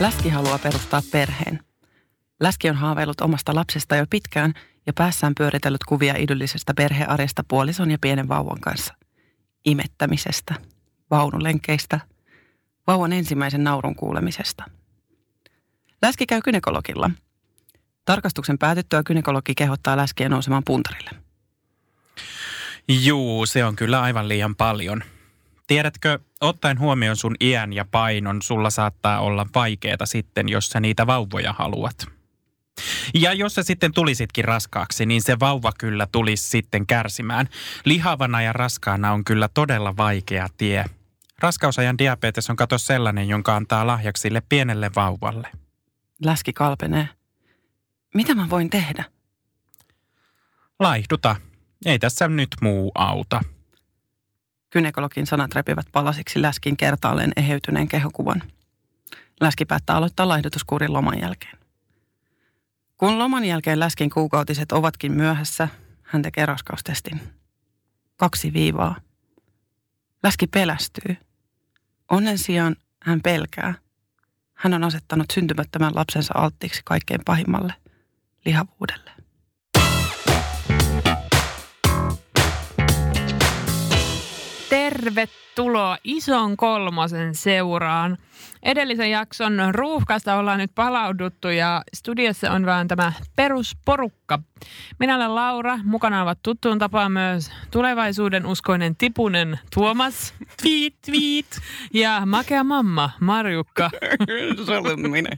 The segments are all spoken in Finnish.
Läski haluaa perustaa perheen. Läski on haaveillut omasta lapsesta jo pitkään ja päässään pyöritellyt kuvia idyllisestä perhearjesta puolison ja pienen vauvan kanssa. Imettämisestä, vaunulenkeistä, vauvan ensimmäisen naurun kuulemisesta. Läski käy kynekologilla. Tarkastuksen päätyttyä kynekologi kehottaa läskiä nousemaan puntarille. Juu, se on kyllä aivan liian paljon. Tiedätkö, ottaen huomioon sun iän ja painon, sulla saattaa olla vaikeeta sitten, jos sä niitä vauvoja haluat. Ja jos sä sitten tulisitkin raskaaksi, niin se vauva kyllä tulisi sitten kärsimään. Lihavana ja raskaana on kyllä todella vaikea tie. Raskausajan diabetes on kato sellainen, jonka antaa lahjaksi sille pienelle vauvalle. Läski kalpenee. Mitä mä voin tehdä? Laihduta. Ei tässä nyt muu auta. Kynekologin sanat repivät palasiksi läskin kertaalleen eheytyneen kehokuvan. Läski päättää aloittaa laihdutuskuurin loman jälkeen. Kun loman jälkeen läskin kuukautiset ovatkin myöhässä, hän tekee raskaustestin. Kaksi viivaa. Läski pelästyy. Onnen sijaan hän pelkää. Hän on asettanut syntymättömän lapsensa alttiiksi kaikkein pahimmalle lihavuudelle. Tervetuloa ison kolmosen seuraan. Edellisen jakson ruuhkasta ollaan nyt palauduttu ja studiossa on vaan tämä perusporukka. Minä olen Laura, mukana ovat tuttuun tapaan myös tulevaisuuden uskoinen tipunen Tuomas. Tweet, tweet. Ja makea mamma Marjukka. Se olen minä.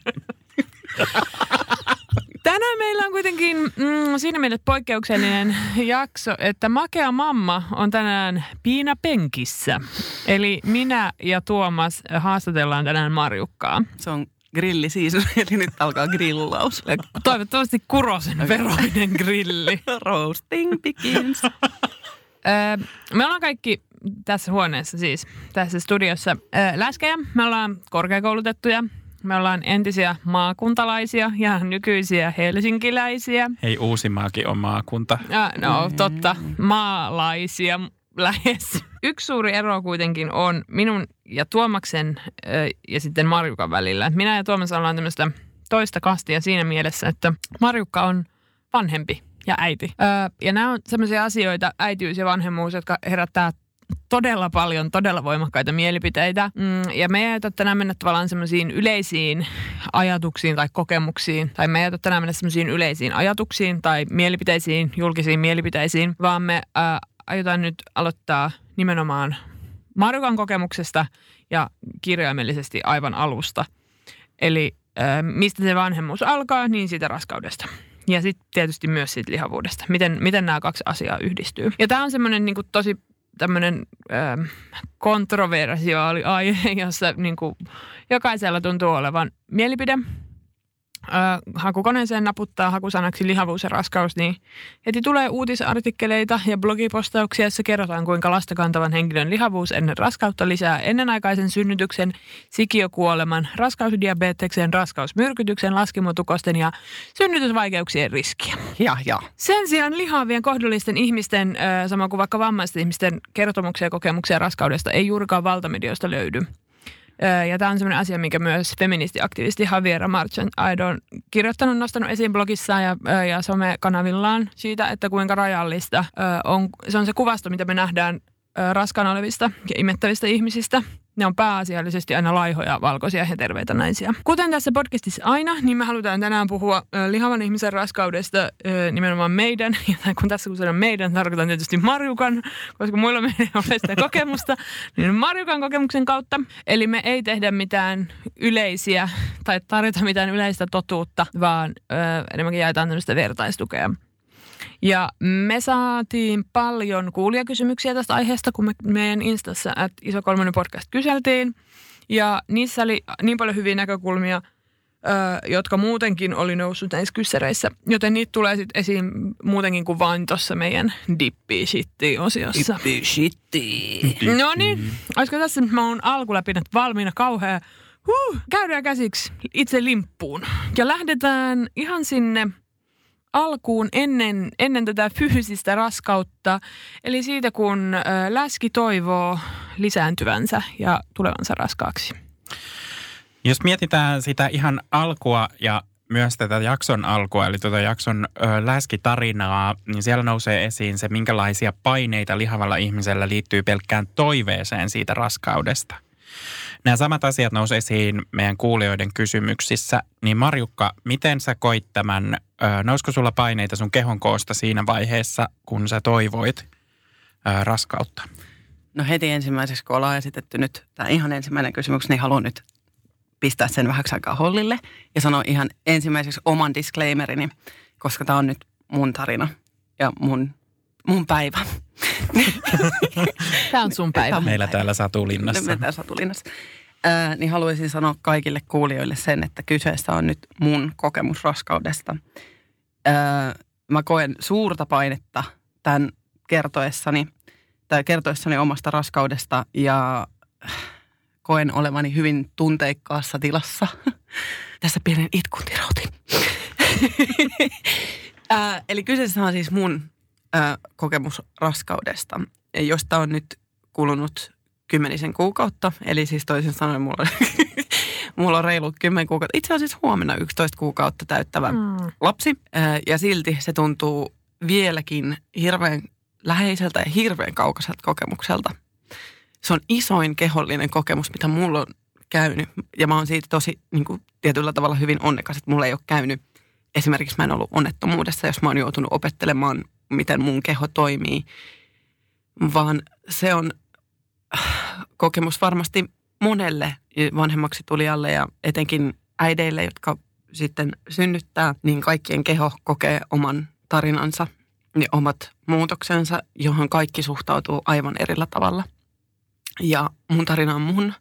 Tänään meillä on kuitenkin mm, siinä mielessä poikkeuksellinen jakso, että makea mamma on tänään Piina Penkissä. Eli minä ja Tuomas haastatellaan tänään Marjukkaa. Se on grillisiisun, eli nyt alkaa grillaus. Toivottavasti Kurosen veroinen grilli. Roasting begins. Öö, me ollaan kaikki tässä huoneessa siis, tässä studiossa öö, läskejä. Me ollaan korkeakoulutettuja. Me ollaan entisiä maakuntalaisia ja nykyisiä helsinkiläisiä. Hei, Uusimaakin on maakunta. Ja, no totta, maalaisia lähes. Yksi suuri ero kuitenkin on minun ja Tuomaksen ja sitten Marjukan välillä. Minä ja Tuomas ollaan tämmöistä toista kastia siinä mielessä, että Marjukka on vanhempi ja äiti. Ö, ja nämä on sellaisia asioita, äitiys ja vanhemmuus, jotka herättää todella paljon, todella voimakkaita mielipiteitä. Mm, ja me ei ajata tänään mennä tavallaan semmoisiin yleisiin ajatuksiin tai kokemuksiin, tai me ei ajata tänään mennä semmoisiin yleisiin ajatuksiin tai mielipiteisiin, julkisiin mielipiteisiin, vaan me ää, aiotaan nyt aloittaa nimenomaan Marjukan kokemuksesta ja kirjaimellisesti aivan alusta. Eli ää, mistä se vanhemmuus alkaa, niin siitä raskaudesta. Ja sitten tietysti myös siitä lihavuudesta. Miten, miten nämä kaksi asiaa yhdistyy. Ja tämä on semmoinen niin tosi tämmöinen äh, kontroversiaali aihe, jossa niin kuin, jokaisella tuntuu olevan mielipide. Äh, hakukoneeseen naputtaa hakusanaksi lihavuus ja raskaus, niin heti tulee uutisartikkeleita ja blogipostauksia, joissa kerrotaan, kuinka lasta kantavan henkilön lihavuus ennen raskautta lisää ennenaikaisen synnytyksen, sikiokuoleman, raskausdiabeteksen, raskausmyrkytyksen, laskimotukosten ja synnytysvaikeuksien riskiä. Ja, ja. Sen sijaan lihavien kohdullisten ihmisten, ö, sama kuin vaikka vammaisten ihmisten kertomuksia ja kokemuksia raskaudesta ei juurikaan valtamedioista löydy. Ja tämä on sellainen asia, minkä myös feministiaktivisti Javiera Marchand Aido on kirjoittanut, nostanut esiin blogissaan ja, ja somekanavillaan siitä, että kuinka rajallista on, se on se kuvasto, mitä me nähdään raskaana olevista ja imettävistä ihmisistä. Ne on pääasiallisesti aina laihoja, valkoisia ja terveitä naisia. Kuten tässä podcastissa aina, niin me halutaan tänään puhua ö, lihavan ihmisen raskaudesta ö, nimenomaan meidän, ja kun tässä kun sanon meidän, tarkoitan tietysti Marjukan, koska muilla me ei ole sitä kokemusta, niin Marjukan kokemuksen kautta. Eli me ei tehdä mitään yleisiä tai tarjota mitään yleistä totuutta, vaan ö, enemmänkin jaetaan tämmöistä vertaistukea. Ja me saatiin paljon kuulijakysymyksiä tästä aiheesta, kun me meidän Instassa, että Iso Kolmonen podcast kyseltiin. Ja niissä oli niin paljon hyviä näkökulmia, ö, jotka muutenkin oli noussut näissä kyssäreissä. Joten niitä tulee sitten esiin muutenkin kuin vain tuossa meidän dippi shitti osiossa No niin, olisiko tässä nyt mä oon alkuläpinät valmiina kauhea. Huh, käydään käsiksi itse limppuun. Ja lähdetään ihan sinne alkuun ennen, ennen tätä fyysistä raskautta, eli siitä kun läski toivoo lisääntyvänsä ja tulevansa raskaaksi. Jos mietitään sitä ihan alkua ja myös tätä jakson alkua, eli tuota jakson läskitarinaa, niin siellä nousee esiin se, minkälaisia paineita lihavalla ihmisellä liittyy pelkkään toiveeseen siitä raskaudesta. Nämä samat asiat nousi esiin meidän kuulijoiden kysymyksissä. Niin Marjukka, miten sä koit tämän, ö, nousko sulla paineita sun kehon koosta siinä vaiheessa, kun sä toivoit raskautta? No heti ensimmäiseksi, kun ollaan esitetty nyt tämä ihan ensimmäinen kysymys, niin haluan nyt pistää sen vähäksi aikaa hollille ja sanoa ihan ensimmäiseksi oman disclaimerini, koska tämä on nyt mun tarina ja mun, mun päivä. Tämä on sun päivä. Meillä täällä Satulinnassa. Me täällä Satulinnassa. Ää, niin haluaisin sanoa kaikille kuulijoille sen, että kyseessä on nyt mun kokemus raskaudesta. Ää, mä koen suurta painetta tämän kertoessani, tai kertoessani omasta raskaudesta ja koen olevani hyvin tunteikkaassa tilassa. Tässä pienen itkun tirautin. Ää, eli kyseessä on siis mun ää, kokemus raskaudesta, josta on nyt kulunut kymmenisen kuukautta. Eli siis toisin sanoen mulla on, mulla on reilu kymmen kuukautta. Itse asiassa huomenna 11 kuukautta täyttävä Mm. lapsi. Ää, Ja silti se tuntuu vieläkin hirveän läheiseltä ja hirveän kaukaiselta kokemukselta. Se on isoin kehollinen kokemus, mitä mulla on käynyt. Ja mä oon siitä tosi niin kuin, tietyllä tavalla hyvin onnekas, että mulla ei ole käynyt. Esimerkiksi mä en ollut onnettomuudessa, jos mä oon joutunut opettelemaan, miten mun keho toimii. Vaan se on kokemus varmasti monelle vanhemmaksi tulijalle ja etenkin äideille, jotka sitten synnyttää, niin kaikkien keho kokee oman tarinansa ja omat muutoksensa, johon kaikki suhtautuu aivan erillä tavalla. Ja mun tarina on mun.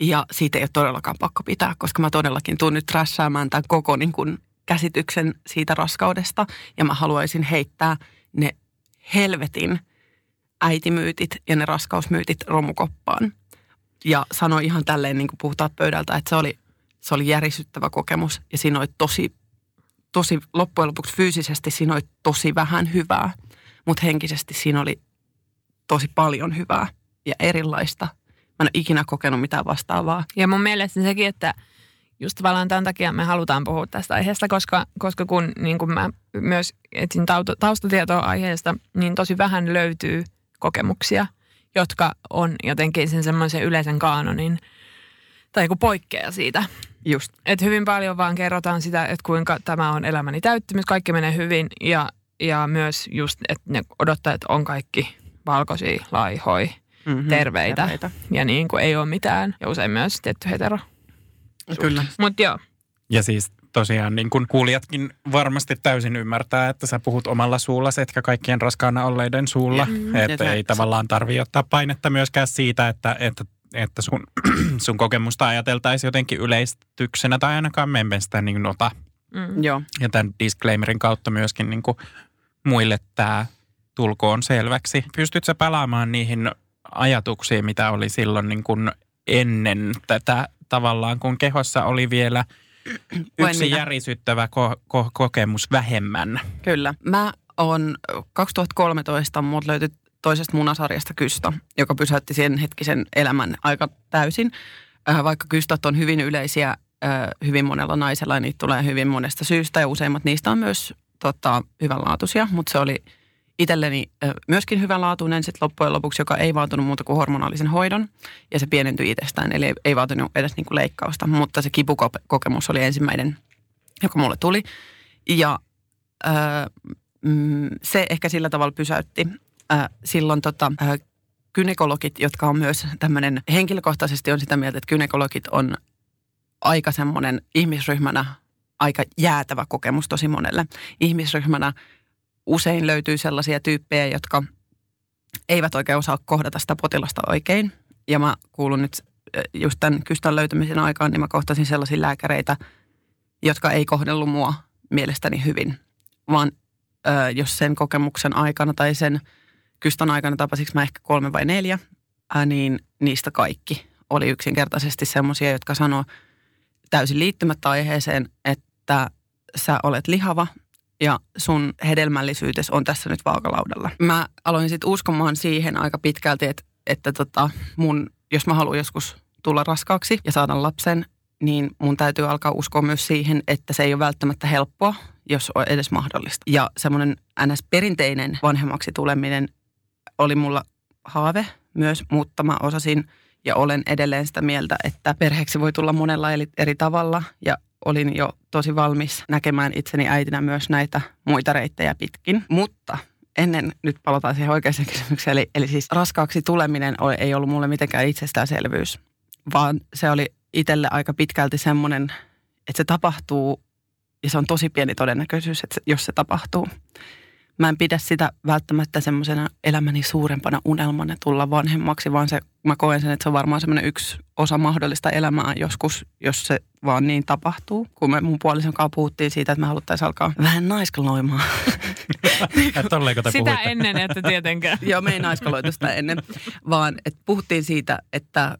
Ja siitä ei ole todellakaan pakko pitää, koska mä todellakin tuun nyt trashaamaan tämän koko niin kuin, käsityksen siitä raskaudesta. Ja mä haluaisin heittää ne helvetin äitimyytit ja ne raskausmyytit romukoppaan. Ja sanoi ihan tälleen niin kuin puhtaat pöydältä, että se oli, se oli järisyttävä kokemus. Ja siinä oli tosi, tosi, loppujen lopuksi fyysisesti siinä oli tosi vähän hyvää. Mutta henkisesti siinä oli tosi paljon hyvää ja erilaista. Mä en ole ikinä kokenut mitään vastaavaa. Ja mun mielestä sekin, että just tavallaan tämän takia me halutaan puhua tästä aiheesta, koska, koska kun niin kun mä myös etsin taustatietoa aiheesta, niin tosi vähän löytyy kokemuksia, jotka on jotenkin sen semmoisen yleisen kaanonin tai joku poikkeaa siitä. Just. Et hyvin paljon vaan kerrotaan sitä, että kuinka tämä on elämäni täyttymys, kaikki menee hyvin ja, ja myös just, että ne odottajat on kaikki valkoisia, laihoi, Mm-hmm. terveitä. ja niin kuin ei ole mitään ja usein myös tietty hetero. Kyllä. Mutta joo, Ja siis tosiaan niin kuin kuulijatkin varmasti täysin ymmärtää, että sä puhut omalla suulla, etkä kaikkien raskaana olleiden suulla. Ja Että se- ei tavallaan tarvi ottaa painetta myöskään siitä, että, että, että sun, sun kokemusta ajateltaisiin jotenkin yleistyksenä tai ainakaan me emme sitä niin ota. mm. Joo. Ja tämän disclaimerin kautta myöskin niin kuin muille tämä tulkoon selväksi. Pystytkö palaamaan niihin ajatuksiin, mitä oli silloin niin kuin ennen tätä tavallaan, kun kehossa oli vielä yksi minä. järisyttävä ko- ko- kokemus vähemmän. Kyllä. Mä on 2013 mut löytyi toisesta munasarjasta kystä, joka pysäytti sen hetkisen elämän aika täysin. Äh, Vaikka kystot on hyvin yleisiä äh, hyvin monella naisella niitä tulee hyvin monesta syystä ja useimmat niistä on myös tota, hyvänlaatuisia, mutta se oli itselleni myöskin hyvänlaatuinen sit loppujen lopuksi, joka ei vaatunut muuta kuin hormonaalisen hoidon. Ja se pienentyi itsestään, eli ei, vaatunut edes niin kuin leikkausta. Mutta se kipukokemus oli ensimmäinen, joka mulle tuli. Ja ö, mm, se ehkä sillä tavalla pysäytti. Ö, silloin tota, ö, kynekologit, jotka on myös tämmöinen, henkilökohtaisesti on sitä mieltä, että kynekologit on aika semmoinen ihmisryhmänä aika jäätävä kokemus tosi monelle. Ihmisryhmänä usein löytyy sellaisia tyyppejä, jotka eivät oikein osaa kohdata sitä potilasta oikein. Ja mä kuulun nyt just tämän kystän löytämisen aikaan, niin mä kohtasin sellaisia lääkäreitä, jotka ei kohdellut mua mielestäni hyvin. Vaan ö, jos sen kokemuksen aikana tai sen kystän aikana tapasinko mä ehkä kolme vai neljä, ää, niin niistä kaikki oli yksinkertaisesti semmoisia, jotka sanoo täysin liittymättä aiheeseen, että sä olet lihava ja sun hedelmällisyytes on tässä nyt vaakalaudalla. Mä aloin sitten uskomaan siihen aika pitkälti, että, että tota mun, jos mä haluan joskus tulla raskaaksi ja saada lapsen, niin mun täytyy alkaa uskoa myös siihen, että se ei ole välttämättä helppoa, jos on edes mahdollista. Ja semmoinen NS-perinteinen vanhemmaksi tuleminen oli mulla haave myös, mutta mä osasin ja olen edelleen sitä mieltä, että perheeksi voi tulla monella eri, tavalla ja olin jo tosi valmis näkemään itseni äitinä myös näitä muita reittejä pitkin. Mutta ennen nyt palataan siihen oikeaan kysymykseen, eli, eli siis raskaaksi tuleminen ei ollut mulle mitenkään itsestäänselvyys, vaan se oli itselle aika pitkälti semmoinen, että se tapahtuu ja se on tosi pieni todennäköisyys, että se, jos se tapahtuu. Mä en pidä sitä välttämättä semmoisena elämäni suurempana unelmana tulla vanhemmaksi, vaan se, mä koen sen, että se on varmaan semmoinen yksi osa mahdollista elämää joskus, jos se vaan niin tapahtuu. Kun me mun puolison kanssa puhuttiin siitä, että me haluttaisiin alkaa vähän naiskaloimaan. Sitä puhuitte? ennen, että tietenkään. Joo, me ei naiskaloitu sitä ennen, vaan että puhuttiin siitä, että,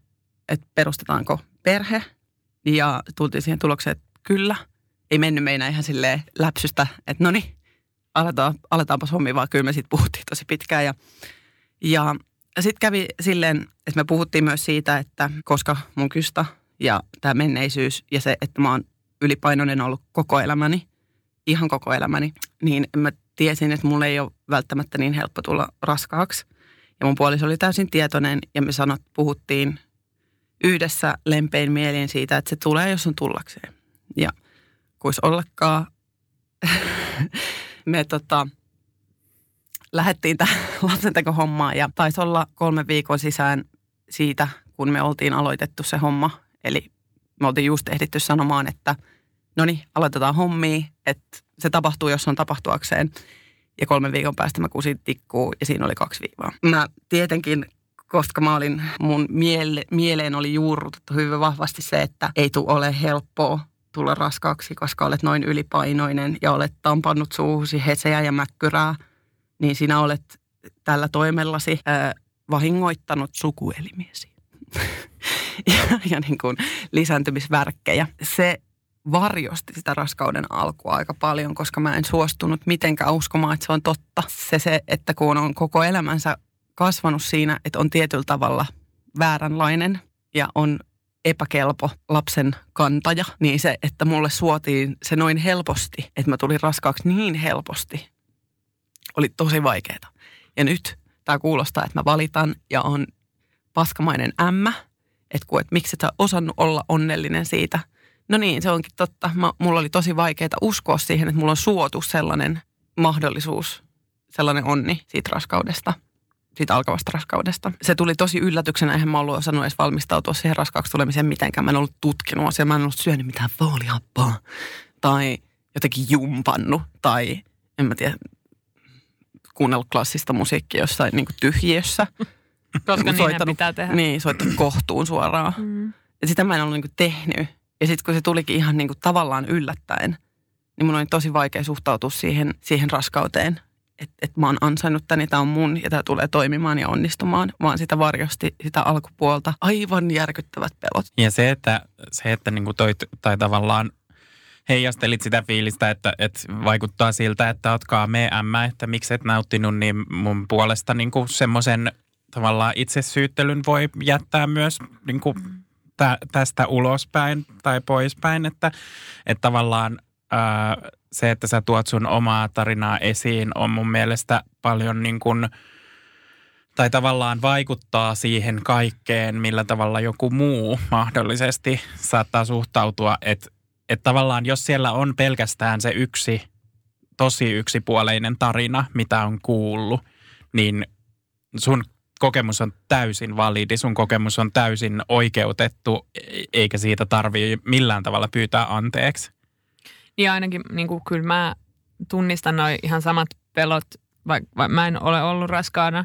että perustetaanko perhe ja tultiin siihen tulokseen, että kyllä. Ei mennyt meinä ihan silleen läpsystä, että no niin, aletaan, aletaanpas hommi, vaan kyllä me siitä puhuttiin tosi pitkään. Ja, ja sitten kävi silleen, että me puhuttiin myös siitä, että koska mun kystä ja tämä menneisyys ja se, että mä oon ylipainoinen ollut koko elämäni, ihan koko elämäni, niin mä tiesin, että mulle ei ole välttämättä niin helppo tulla raskaaksi. Ja mun puoliso oli täysin tietoinen ja me sanot, puhuttiin yhdessä lempein mielin siitä, että se tulee, jos on tullakseen. Ja kuis ollakaan, me tota, lähdettiin tähän lapsentekohommaan ja taisi olla kolme viikon sisään siitä, kun me oltiin aloitettu se homma. Eli me oltiin just ehditty sanomaan, että no niin, aloitetaan hommia, että se tapahtuu, jos on tapahtuakseen. Ja kolmen viikon päästä mä kusin tikkuu ja siinä oli kaksi viivaa. Mä tietenkin, koska mä olin, mun miele, mieleen oli juurrutettu hyvin vahvasti se, että ei tule ole helppoa tulla raskaaksi, koska olet noin ylipainoinen ja olet tampannut suuhusi heseä ja mäkkyrää, niin sinä olet tällä toimellasi ää, vahingoittanut sukuelimiesi. ja, ja niin kuin lisääntymisvärkkejä. Se varjosti sitä raskauden alkua aika paljon, koska mä en suostunut mitenkään uskomaan, että se on totta. Se, se että kun on koko elämänsä kasvanut siinä, että on tietyllä tavalla vääränlainen ja on epäkelpo lapsen kantaja, niin se, että mulle suotiin se noin helposti, että mä tulin raskaaksi niin helposti, oli tosi vaikeaa. Ja nyt tämä kuulostaa, että mä valitan ja on paskamainen ämmä, että, kun, että miksi et sä osannut olla onnellinen siitä. No niin, se onkin totta. Mä, mulla oli tosi vaikeaa uskoa siihen, että mulla on suotu sellainen mahdollisuus, sellainen onni siitä raskaudesta, siitä alkavasta raskaudesta. Se tuli tosi yllätyksenä, eihän mä ollut osannut edes valmistautua siihen raskaaksi tulemiseen mitenkään. Mä en ollut tutkinut asiaa, mä en ollut syönyt mitään foolihappaa tai jotenkin jumpannut tai en mä tiedä, kuunnellut klassista musiikkia jossain niin tyhjiössä. Koska Soittanut- niinhän pitää tehdä. Niin, soittanut kohtuun suoraan. Mm. Ja sitä mä en ollut niin tehnyt. Ja sitten kun se tulikin ihan niin kuin tavallaan yllättäen, niin mun oli tosi vaikea suhtautua siihen, siihen raskauteen. Että et mä oon ansainnut tän, ja tää on mun, ja tää tulee toimimaan ja onnistumaan. Vaan sitä varjosti sitä alkupuolta aivan järkyttävät pelot. Ja se, että, se, että niin kuin toi, tai tavallaan heijastelit sitä fiilistä, että, että vaikuttaa siltä, että oot kaamea että miksi et nauttinut, niin mun puolesta niin kuin semmoisen tavallaan itsesyyttelyn voi jättää myös niin kuin tä, tästä ulospäin tai poispäin, että, että tavallaan ää, se, että sä tuot sun omaa tarinaa esiin, on mun mielestä paljon niin kuin, tai tavallaan vaikuttaa siihen kaikkeen, millä tavalla joku muu mahdollisesti saattaa suhtautua. Että et tavallaan jos siellä on pelkästään se yksi tosi yksipuoleinen tarina, mitä on kuullut, niin sun kokemus on täysin validi, sun kokemus on täysin oikeutettu, e- eikä siitä tarvii millään tavalla pyytää anteeksi. Ja ainakin niin kuin, kyllä mä tunnistan noin ihan samat pelot, vaikka vai mä en ole ollut raskaana.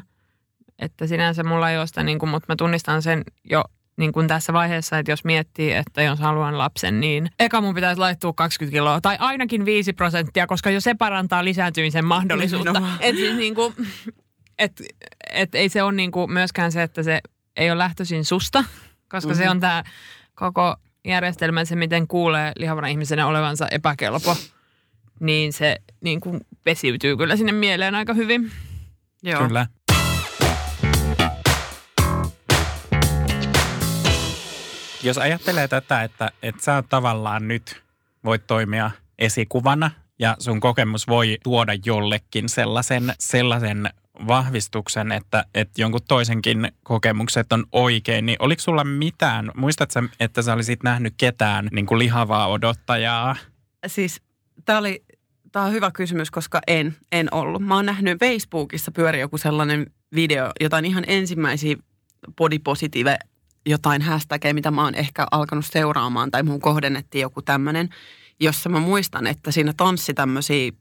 Että sinänsä mulla ei ole sitä, niin kuin, mutta mä tunnistan sen jo niin kuin tässä vaiheessa, että jos miettii, että jos haluan lapsen, niin eka mun pitäisi laittua 20 kiloa tai ainakin 5 prosenttia, koska jo se parantaa lisääntymisen mahdollisuutta. Että siis niin kuin, et, et ei se ole niin kuin myöskään se, että se ei ole lähtöisin susta, koska mm-hmm. se on tämä koko järjestelmä, se miten kuulee lihavana ihmisenä olevansa epäkelpo, niin se niin kuin pesiytyy kyllä sinne mieleen aika hyvin. Joo. Kyllä. Jos ajattelee tätä, että, että sä tavallaan nyt voit toimia esikuvana ja sun kokemus voi tuoda jollekin sellaisen, sellaisen vahvistuksen, että, että jonkun toisenkin kokemukset on oikein, niin oliko sulla mitään, muistatko että sä olisit nähnyt ketään niin kuin lihavaa odottajaa? Siis tämä oli, tämä on hyvä kysymys, koska en, en ollut. Mä oon nähnyt Facebookissa pyöri joku sellainen video, jotain ihan ensimmäisiä body positive jotain hashtagia, mitä mä oon ehkä alkanut seuraamaan tai mun kohdennettiin joku tämmöinen, jossa mä muistan, että siinä tanssi tämmöisiä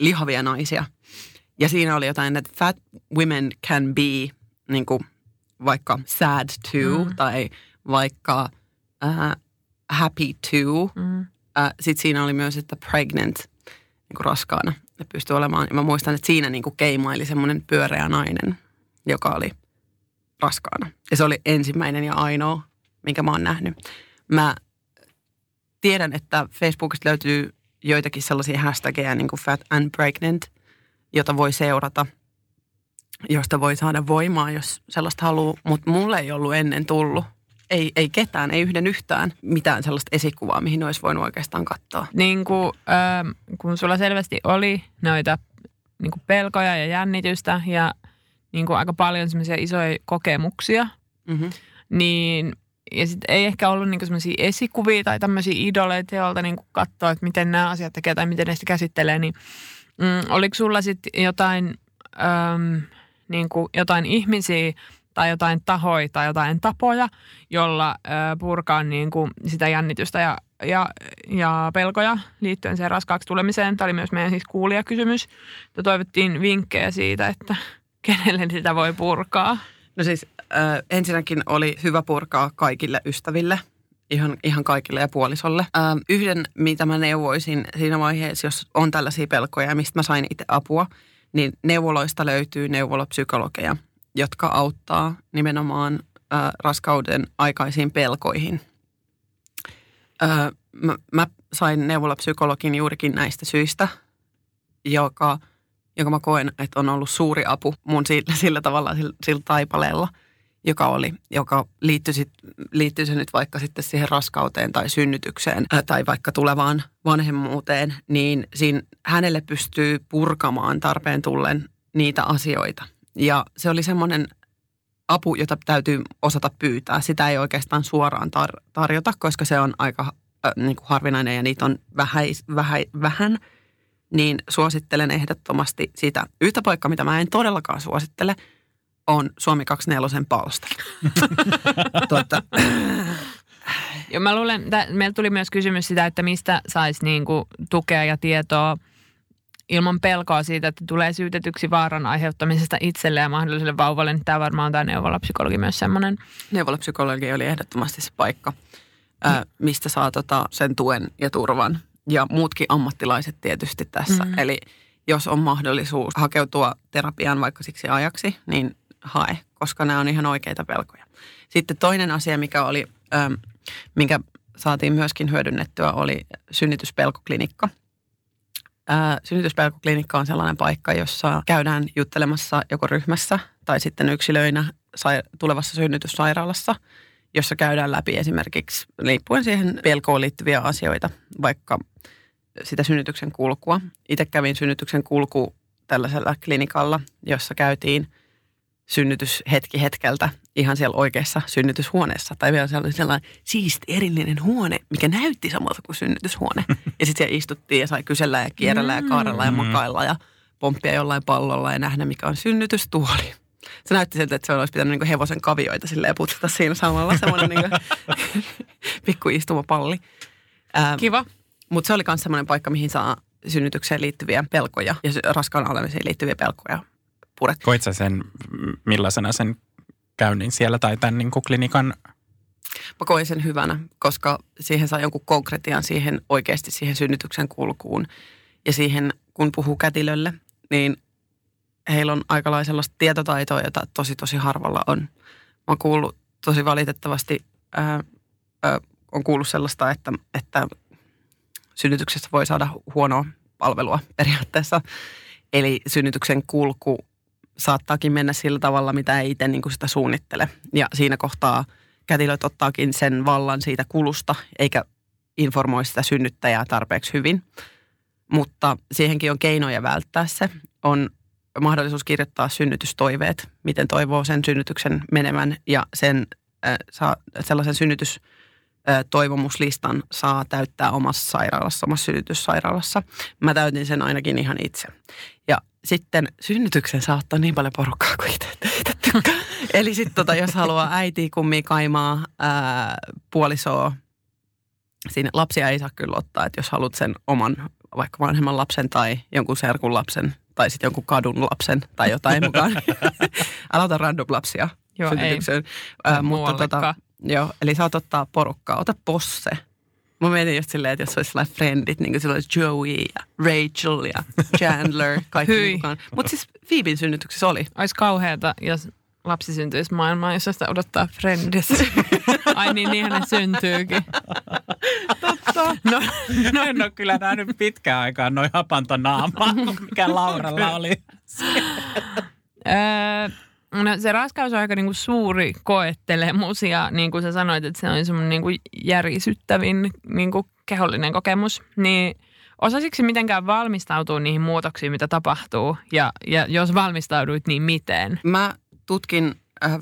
lihavia naisia. Ja siinä oli jotain, että fat women can be niin kuin vaikka sad too mm. tai vaikka uh, happy too. Mm. Uh, Sitten siinä oli myös, että pregnant, niin kuin raskaana. Ne pystyi olemaan. Ja mä muistan, että siinä niin kuin keimaili semmoinen pyöreä nainen, joka oli raskaana. Ja se oli ensimmäinen ja ainoa, minkä mä oon nähnyt. Mä tiedän, että Facebookista löytyy joitakin sellaisia hashtageja, niin kuin fat and pregnant – jota voi seurata, josta voi saada voimaa, jos sellaista haluaa. Mutta mulle ei ollut ennen tullut. Ei, ei ketään, ei yhden yhtään mitään sellaista esikuvaa, mihin olisi voinut oikeastaan katsoa. Niin kuin, äh, kun sulla selvästi oli noita niin kuin pelkoja ja jännitystä ja niin kuin aika paljon semmoisia isoja kokemuksia, mm-hmm. niin ja sitten ei ehkä ollut niinku semmoisia esikuvia tai tämmöisiä idoleita, joilta niinku katsoa, että miten nämä asiat tekee tai miten ne sitä käsittelee, niin Mm, oliko sulla sitten jotain, niin kuin jotain ihmisiä tai jotain tahoja tai jotain tapoja, jolla ä, purkaa niin kuin sitä jännitystä ja, ja, ja pelkoja liittyen siihen raskaaksi tulemiseen. Tämä oli myös meidän siis kuulijakysymys. Ja toivottiin vinkkejä siitä, että kenelle sitä voi purkaa. No siis äh, ensinnäkin oli hyvä purkaa kaikille ystäville – ihan, ihan kaikille ja puolisolle. Ähm, yhden, mitä mä neuvoisin siinä vaiheessa, jos on tällaisia pelkoja ja mistä mä sain itse apua, niin neuvoloista löytyy neuvolopsykologeja, jotka auttaa nimenomaan äh, raskauden aikaisiin pelkoihin. Äh, mä, mä sain neuvolapsykologin juurikin näistä syistä, joka, joka mä koen, että on ollut suuri apu mun sillä, sillä tavalla, sillä, sillä taipaleella – joka oli, joka liittyi, sit, liittyi se nyt vaikka sitten siihen raskauteen tai synnytykseen ää, tai vaikka tulevaan vanhemmuuteen, niin siinä hänelle pystyy purkamaan tarpeen tullen niitä asioita. Ja se oli semmoinen apu, jota täytyy osata pyytää. Sitä ei oikeastaan suoraan tar- tarjota, koska se on aika äh, niin kuin harvinainen ja niitä on vähäis, vähä, vähän. Niin suosittelen ehdottomasti sitä yhtä paikkaa, mitä mä en todellakaan suosittele – on Suomi 24 palsta. tuota. Ja mä luulen, että meillä tuli myös kysymys sitä, että mistä saisi niinku tukea ja tietoa ilman pelkoa siitä, että tulee syytetyksi vaaran aiheuttamisesta itselle ja mahdolliselle vauvalle. Niin tämä varmaan on tämä neuvolapsykologi myös semmoinen. Neuvolapsykologi oli ehdottomasti se paikka, ää, mistä saa tota sen tuen ja turvan. Ja muutkin ammattilaiset tietysti tässä. Mm. Eli jos on mahdollisuus hakeutua terapiaan vaikka siksi ajaksi, niin hae, koska nämä on ihan oikeita pelkoja. Sitten toinen asia, mikä oli, ähm, minkä saatiin myöskin hyödynnettyä, oli synnytyspelkoklinikka. Äh, synnytyspelkoklinikka on sellainen paikka, jossa käydään juttelemassa joko ryhmässä tai sitten yksilöinä sai- tulevassa synnytyssairaalassa, jossa käydään läpi esimerkiksi liippuen siihen pelkoon liittyviä asioita, vaikka sitä synnytyksen kulkua. Itse kävin synnytyksen kulku tällaisella klinikalla, jossa käytiin synnytys hetki hetkeltä ihan siellä oikeassa synnytyshuoneessa. Tai vielä siellä oli sellainen siisti erillinen huone, mikä näytti samalta kuin synnytyshuone. Ja sitten siellä istuttiin ja sai kysellä ja kierrellä ja kaarella ja makailla ja pomppia jollain pallolla ja nähdä, mikä on synnytystuoli. Se näytti siltä, että se olisi pitänyt niin hevosen kavioita silleen putsata siinä samalla. Semmoinen niin pikku istumapalli. Ää, Kiva. mutta se oli myös semmoinen paikka, mihin saa synnytykseen liittyviä pelkoja ja raskaan olemiseen liittyviä pelkoja purettua. Koit sä sen, millaisena sen käynnin siellä tai tämän niin kuin klinikan? Mä koin sen hyvänä, koska siihen saa jonkun konkretian siihen oikeasti siihen synnytyksen kulkuun. Ja siihen, kun puhuu kätilölle, niin heillä on aika lailla sellaista tietotaitoa, jota tosi tosi harvalla on. Mä oon kuullut tosi valitettavasti, ää, ää, on kuullut sellaista, että, että synnytyksestä voi saada huonoa palvelua periaatteessa. Eli synnytyksen kulku saattaakin mennä sillä tavalla, mitä ei itse niin kuin sitä suunnittele. Ja siinä kohtaa kätilöt ottaakin sen vallan siitä kulusta, eikä informoi sitä synnyttäjää tarpeeksi hyvin. Mutta siihenkin on keinoja välttää se. On mahdollisuus kirjoittaa synnytystoiveet, miten toivoo sen synnytyksen menemän ja sen äh, saa, sellaisen synnytys toivomuslistan saa täyttää omassa sairaalassa, omassa synnytyssairaalassa. Mä täytin sen ainakin ihan itse. Ja sitten synnytyksen saa ottaa niin paljon porukkaa kuin itse itse tykkää. Eli sitten tota, jos haluaa äitiä, kummia, kaimaa, ää, puolisoa, siinä lapsia ei saa kyllä ottaa, että jos haluat sen oman vaikka vanhemman lapsen tai jonkun serkun lapsen tai sitten jonkun kadun lapsen tai jotain mukaan. Älä ota random lapsia Joo, synnytykseen. Ää, mutta tota, joo, eli saat ottaa porukkaa. Ota posse. Mä mietin just silleen, että jos olisi sellainen friendit, niin kuin silloin olisi Joey ja Rachel ja Chandler, kaikki mukaan. Mutta siis Phoebin synnytyksessä oli. Olisi kauheata, jos lapsi syntyisi maailmaan, jossa sitä odottaa Friendissä. Ai niin, niinhän ne syntyykin. Totta. No, No en ole kyllä nähnyt pitkään aikaan noin hapantonaamaa, mikä Lauralla oli. Öö, no se raskaus on aika niinku suuri koettelemus ja niin kuin sä sanoit, että se on semmoinen niinku järisyttävin niinku kehollinen kokemus, niin osasitko sä mitenkään valmistautua niihin muutoksiin, mitä tapahtuu? Ja, ja jos valmistauduit, niin miten? Mä tutkin äh,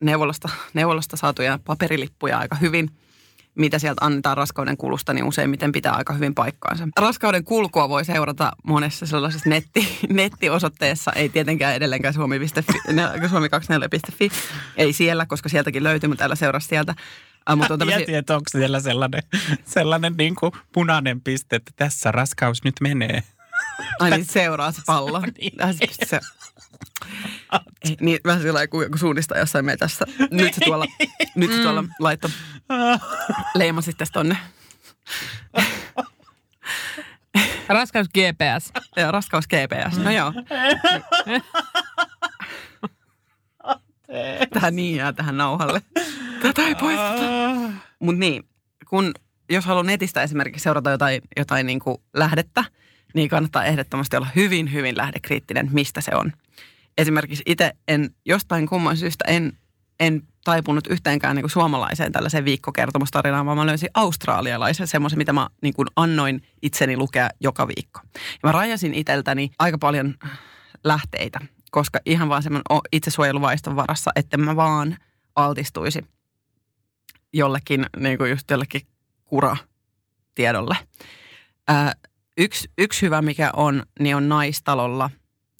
neuvolasta, neuvolasta saatuja paperilippuja aika hyvin. Mitä sieltä annetaan raskauden kulusta, niin useimmiten pitää aika hyvin paikkaansa. Raskauden kulkua voi seurata monessa sellaisessa netti, nettiosoitteessa. Ei tietenkään edelleenkään suomi.fi, ne- suomi24.fi. Ei siellä, koska sieltäkin löytyy, mutta älä seuraa sieltä. Äh, mutta on tämmöisiä- Mietin, että onko siellä sellainen, sellainen niin kuin punainen piste, että tässä raskaus nyt menee. Ai niin seuraa se pallo. Niin. Se pystyy se. Ei, Niin, vähän sillä kuin joku suunnistaa jossain metässä. Nyt se tuolla, nyt se tuolla laitto leima sitten tonne. Raskaus GPS. Ja raskaus GPS. No joo. Tähän niin jää tähän nauhalle. Tätä ei poisteta. Mutta niin, kun jos haluaa netistä esimerkiksi seurata jotain, jotain niin kuin lähdettä, niin kannattaa ehdottomasti olla hyvin, hyvin lähdekriittinen, mistä se on. Esimerkiksi itse en jostain kumman syystä en, en taipunut yhteenkään niin kuin suomalaiseen tällaiseen viikkokertomustarinaan, vaan mä löysin australialaisen semmoisen, mitä mä niin kuin annoin itseni lukea joka viikko. Ja mä rajasin itseltäni aika paljon lähteitä, koska ihan vaan semmoinen itsesuojeluvaiston varassa, että mä vaan altistuisi jollekin, niin kuin just jollekin kuratiedolle. Ää, yksi, yksi hyvä, mikä on, niin on naistalolla,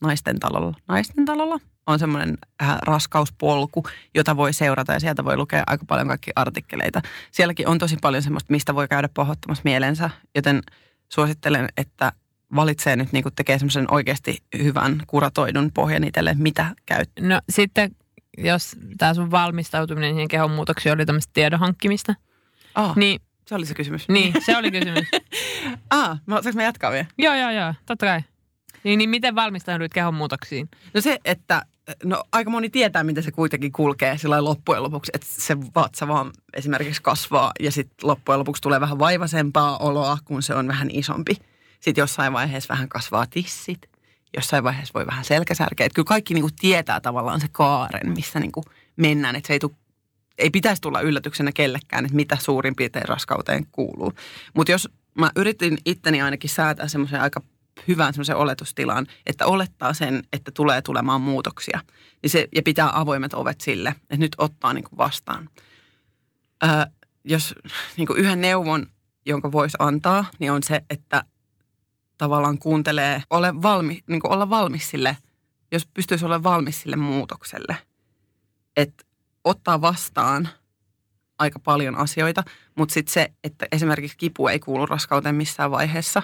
naisten talolla, naisten talolla on semmoinen äh, raskauspolku, jota voi seurata ja sieltä voi lukea aika paljon kaikki artikkeleita. Sielläkin on tosi paljon semmoista, mistä voi käydä pohottamassa mielensä, joten suosittelen, että valitsee nyt niin tekee semmoisen oikeasti hyvän kuratoidun pohjan itselle, mitä käyt. No sitten, jos tämä sun valmistautuminen siihen kehon muutoksiin oli tämmöistä tiedon hankkimista, Ah, niin, se oli se kysymys. niin se oli kysymys. Ah, saanko mä jatkaa vielä? joo, joo, joo, totta kai. Niin, niin miten valmistauduit kehon muutoksiin? No se, että no aika moni tietää, miten se kuitenkin kulkee sillä loppujen lopuksi, että se vatsa vaan esimerkiksi kasvaa ja sitten loppujen lopuksi tulee vähän vaivasempaa oloa, kun se on vähän isompi. Sitten jossain vaiheessa vähän kasvaa tissit, jossain vaiheessa voi vähän selkäsärkeä. Että kyllä kaikki niinku tietää tavallaan se kaaren, missä niinku mennään, että se ei, tu, ei pitäisi tulla yllätyksenä kellekään, että mitä suurin piirtein raskauteen kuuluu. Mutta jos mä yritin itteni ainakin säätää semmoisen aika hyvän semmoisen oletustilan, että olettaa sen, että tulee tulemaan muutoksia. Niin se, ja pitää avoimet ovet sille, että nyt ottaa niin kuin vastaan. Öö, jos niin kuin yhden neuvon, jonka voisi antaa, niin on se, että tavallaan kuuntelee, ole valmi, niin olla valmis sille, jos pystyisi olla valmis sille muutokselle. Että ottaa vastaan aika paljon asioita, mutta sitten se, että esimerkiksi kipu ei kuulu raskauteen missään vaiheessa,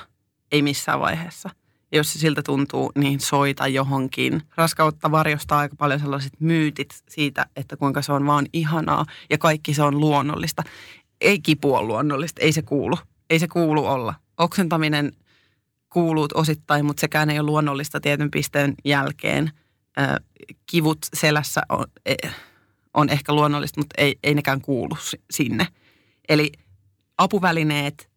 ei missään vaiheessa. Ja jos se siltä tuntuu, niin soita johonkin. Raskautta varjostaa aika paljon sellaiset myytit siitä, että kuinka se on vaan ihanaa ja kaikki se on luonnollista. Ei kipu ole luonnollista, ei se kuulu. Ei se kuulu olla. Oksentaminen kuuluu osittain, mutta sekään ei ole luonnollista tietyn pisteen jälkeen. Kivut selässä on, e- on ehkä luonnollista, mutta ei, ei nekään kuulu si- sinne. Eli apuvälineet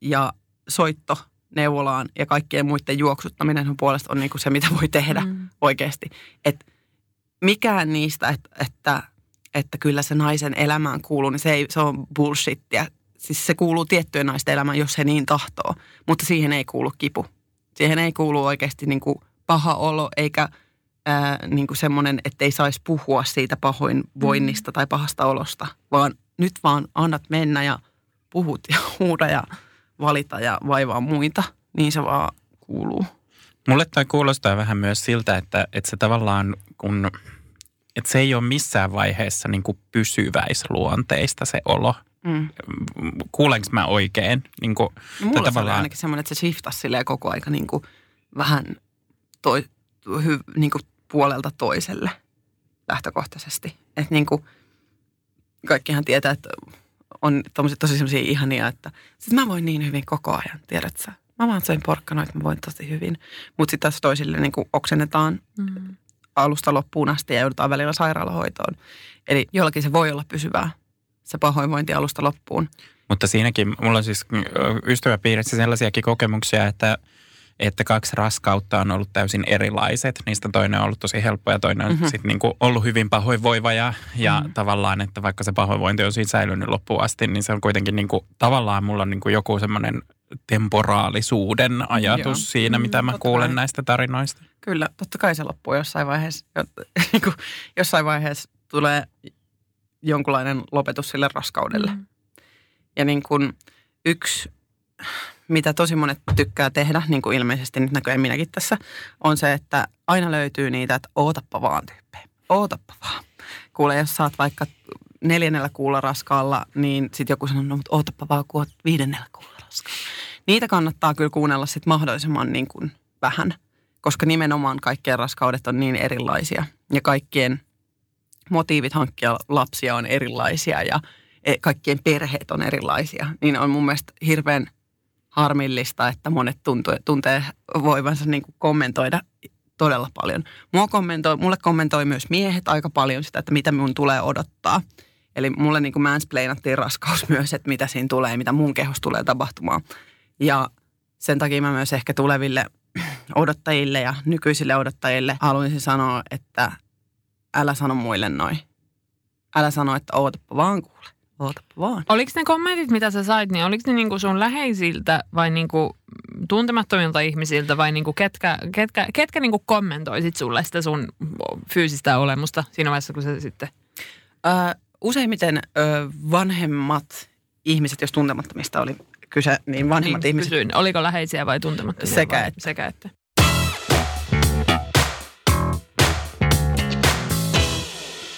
ja soitto neuvolaan ja kaikkien muiden juoksuttaminen on puolesta on niinku se, mitä voi tehdä mm. oikeasti. Et mikään niistä, että, että, että kyllä se naisen elämään kuuluu, niin se, ei, se on bullshittia. Siis se kuuluu tiettyjen naisten elämään, jos he niin tahtoo, mutta siihen ei kuulu kipu. Siihen ei kuulu oikeasti niinku paha olo eikä ää, niin kuin semmoinen, että ei saisi puhua siitä pahoinvoinnista mm. tai pahasta olosta, vaan nyt vaan annat mennä ja puhut ja huuda ja valita ja vaivaa muita, niin se vaan kuuluu. Mulle tämä kuulostaa vähän myös siltä, että, että se tavallaan kun, että se ei ole missään vaiheessa niin kuin pysyväisluonteista se olo. Mm. Kuulenko mä oikein? Niin kuin, No, mulla se oli tavallaan- ainakin semmoinen, että se shiftasi koko aika niin kuin vähän toi, hy, niin kuin puolelta toiselle lähtökohtaisesti. Että niin kuin kaikkihan tietää, että on tommosia, tosi semmoisia ihania, että siis mä voin niin hyvin koko ajan, tiedät sä. Mä vaan söin porkkanoita, että mä voin tosi hyvin. Mutta sitten taas toisille niin kuin oksennetaan Mm. alusta loppuun asti ja joudutaan välillä sairaalahoitoon. Eli jollakin se voi olla pysyvää, se pahoinvointi alusta loppuun. Mutta siinäkin, mulla on siis ystäväpiirissä sellaisiakin kokemuksia, että, että kaksi raskautta on ollut täysin erilaiset. Niistä toinen on ollut tosi helppo ja toinen on Mhm. mm-hmm. sitten niinku ollut hyvin pahoinvoiva. Ja, ja Mhm. mm-hmm. tavallaan, että vaikka se pahoinvointi on siinä säilynyt loppuun asti, niin se on kuitenkin niinku, tavallaan mulla on niinku joku semmoinen temporaalisuuden ajatus Joo. siinä, Mm, mitä mä totta kuulen kai. näistä tarinoista. Kyllä, totta kai se loppuu jossain vaiheessa. niin kuin jossain vaiheessa tulee jonkunlainen lopetus sille raskaudelle. Mm. Ja niin kuin yksi, mitä tosi monet tykkää tehdä, niin kuin ilmeisesti nyt näköjään minäkin tässä, on se, että aina löytyy niitä, että ootappa vaan tyyppejä. Ootappa vaan. Kuule, jos saat vaikka neljännellä kuulla raskaalla, niin sitten joku sanoo, no mutta ootappa vaan, kun oot viidennellä kuulla raskaalla. Niitä kannattaa kyllä kuunnella sitten mahdollisimman niin kuin vähän, koska nimenomaan kaikkien raskaudet on niin erilaisia ja kaikkien motiivit hankkia lapsia on erilaisia ja e- kaikkien perheet on erilaisia, niin on mun mielestä hirveän harmillista, että monet tuntuu, tuntee voivansa niin kuin kommentoida todella paljon. Mua kommentoi, mulle kommentoi myös miehet aika paljon sitä, että mitä mun tulee odottaa. Eli mulle niin kuin mansplainattiin raskaus myös, että mitä siinä tulee, mitä mun kehossa tulee tapahtumaan. Ja sen takia mä myös ehkä tuleville odottajille ja nykyisille odottajille haluaisin sanoa, että älä sano muille noin. Älä sano, että ootappa vaan kuule. Ootappa vaan. Oliko ne kommentit, mitä sä sait, niin oliko ne niinku sun läheisiltä vai niinku tuntemattomilta ihmisiltä vai niinku ketkä, ketkä, ketkä niinku kommentoisit sulle sitä sun fyysistä olemusta siinä vaiheessa, kun sä sitten... Ö, useimmiten ö, vanhemmat ihmiset, jos tuntemattomista oli kyse, niin vanhemmat niin, ihmiset. kysyin, oliko läheisiä vai tuntemattomia? Sekä vai? että. Sekä että.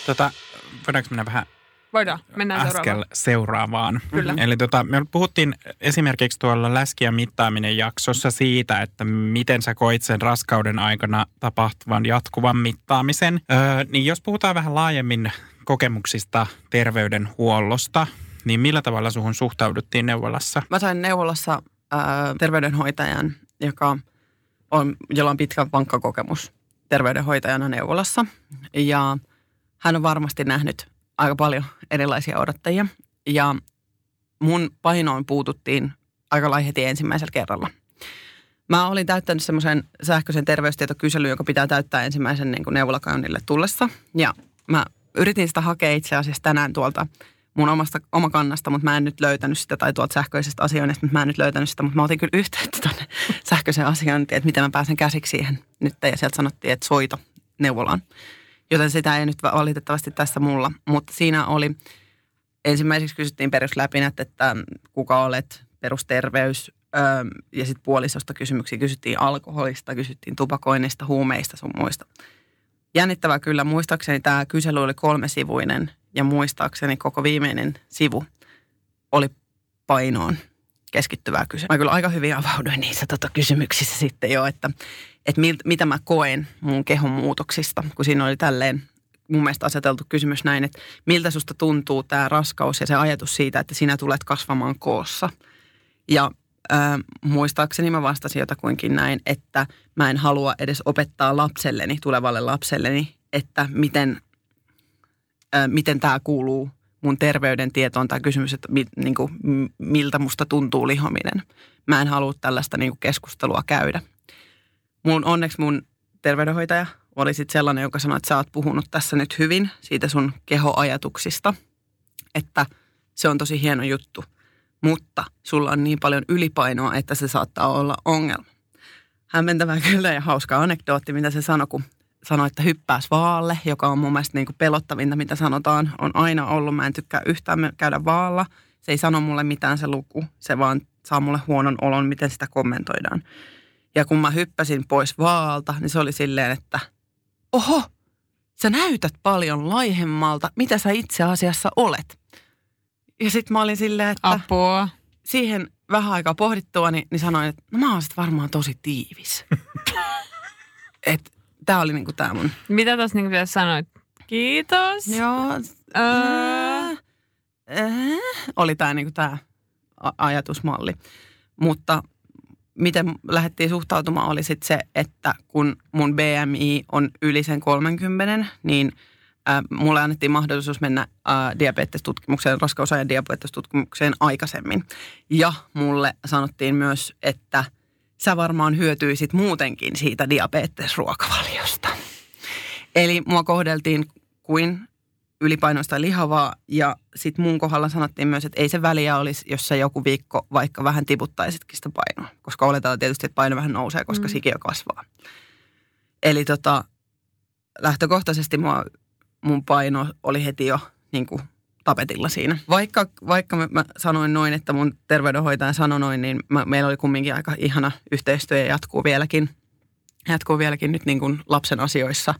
Tota, voidaanko mennä vähän Voidaan, mennään askel seuraavaan. seuraavaan. Kyllä. Eli tota, me puhuttiin esimerkiksi tuolla läski- ja mittaaminen jaksossa siitä, että miten sä koit sen raskauden aikana tapahtuvan jatkuvan mittaamisen. Öö, niin jos puhutaan vähän laajemmin kokemuksista terveydenhuollosta, niin millä tavalla suhun suhtauduttiin neuvolassa? Mä sain neuvolassa ö, terveydenhoitajan, joka on, jolla on pitkä vankka kokemus terveydenhoitajana neuvolassa. Ja hän on varmasti nähnyt aika paljon erilaisia odottajia. Ja mun painoon puututtiin aika lailla heti ensimmäisellä kerralla. Mä olin täyttänyt semmoisen sähköisen terveystietokyselyn, joka pitää täyttää ensimmäisen niin neuvolakäynnille tullessa. Ja mä yritin sitä hakea itse asiassa tänään tuolta mun omasta, omakannasta, mutta mä en nyt löytänyt sitä, tai tuolta sähköisestä asioinnista, mutta mä en nyt löytänyt sitä, mutta mä otin kyllä yhteyttä tuonne sähköiseen asiointiin, että miten mä pääsen käsiksi siihen nyt, ja sieltä sanottiin, että soito neuvolaan. Joten sitä ei nyt valitettavasti tässä mulla, mutta siinä oli, ensimmäiseksi kysyttiin perusläpinät, että kuka olet, perusterveys, ja sitten puolisosta kysymyksiä kysyttiin alkoholista, kysyttiin tupakoinnista, huumeista sun muista. Jännittävää kyllä, muistaakseni tämä kysely oli kolmesivuinen ja muistaakseni koko viimeinen sivu oli painoon keskittyvää kysymystä. Mä kyllä aika hyvin avauduin niissä tota, kysymyksissä sitten jo, että, että mil, mitä mä koen mun kehon muutoksista, kun siinä oli tälleen mun mielestä aseteltu kysymys näin, että miltä susta tuntuu tämä raskaus ja se ajatus siitä, että sinä tulet kasvamaan koossa. Ja äh, muistaakseni mä vastasin jotakuinkin näin, että mä en halua edes opettaa lapselleni, tulevalle lapselleni, että miten, äh, miten tämä kuuluu mun terveydentietoon tai kysymys, että mi, niin kuin, miltä musta tuntuu lihominen. Mä en halua tällaista niin kuin keskustelua käydä. Mun, onneksi mun terveydenhoitaja oli sitten sellainen, joka sanoi, että sä oot puhunut tässä nyt hyvin siitä sun kehoajatuksista, että se on tosi hieno juttu, mutta sulla on niin paljon ylipainoa, että se saattaa olla ongelma. Hämmentävää kyllä ja hauska anekdootti, mitä se sanoi, kun sanoi, että hyppääs vaalle, joka on mun mielestä niin kuin pelottavinta, mitä sanotaan, on aina ollut. Mä en tykkää yhtään käydä vaalla. Se ei sano mulle mitään se luku, se vaan saa mulle huonon olon, miten sitä kommentoidaan. Ja kun mä hyppäsin pois vaalta, niin se oli silleen, että oho, sä näytät paljon laihemmalta, mitä sä itse asiassa olet. Ja sitten mä olin silleen, että Apua. siihen vähän aikaa pohdittua, niin, niin sanoin, että no mä oon sit varmaan tosi tiivis. että tää oli niinku tää mun. Mitä tuossa niin pitäisi sanoa? Kiitos. Joo. Öö. Äh, oli tää niinku tää ajatusmalli. Mutta miten lähdettiin suhtautumaan oli sitten se, että kun mun BMI on yli sen 30, niin äh, mulle annettiin mahdollisuus mennä äh, diabetestutkimukseen, raskausajan diabetestutkimukseen aikaisemmin. Ja mulle sanottiin myös, että sä varmaan hyötyisit muutenkin siitä diabetesruokavaliosta. Eli mua kohdeltiin kuin ylipainoista lihavaa ja sitten mun kohdalla sanottiin myös, että ei se väliä olisi, jos sä joku viikko vaikka vähän tiputtaisitkin sitä painoa. Koska oletaan tietysti, että paino vähän nousee, koska mm. sikiö kasvaa. Eli tota, lähtökohtaisesti mua, mun paino oli heti jo niin kuin tapetilla siinä. Vaikka, vaikka mä, mä sanoin noin, että mun terveydenhoitaja sanoi noin, niin mä, meillä oli kumminkin aika ihana yhteistyö ja jatkuu vieläkin, jatkuu vieläkin nyt niin kuin lapsen asioissa.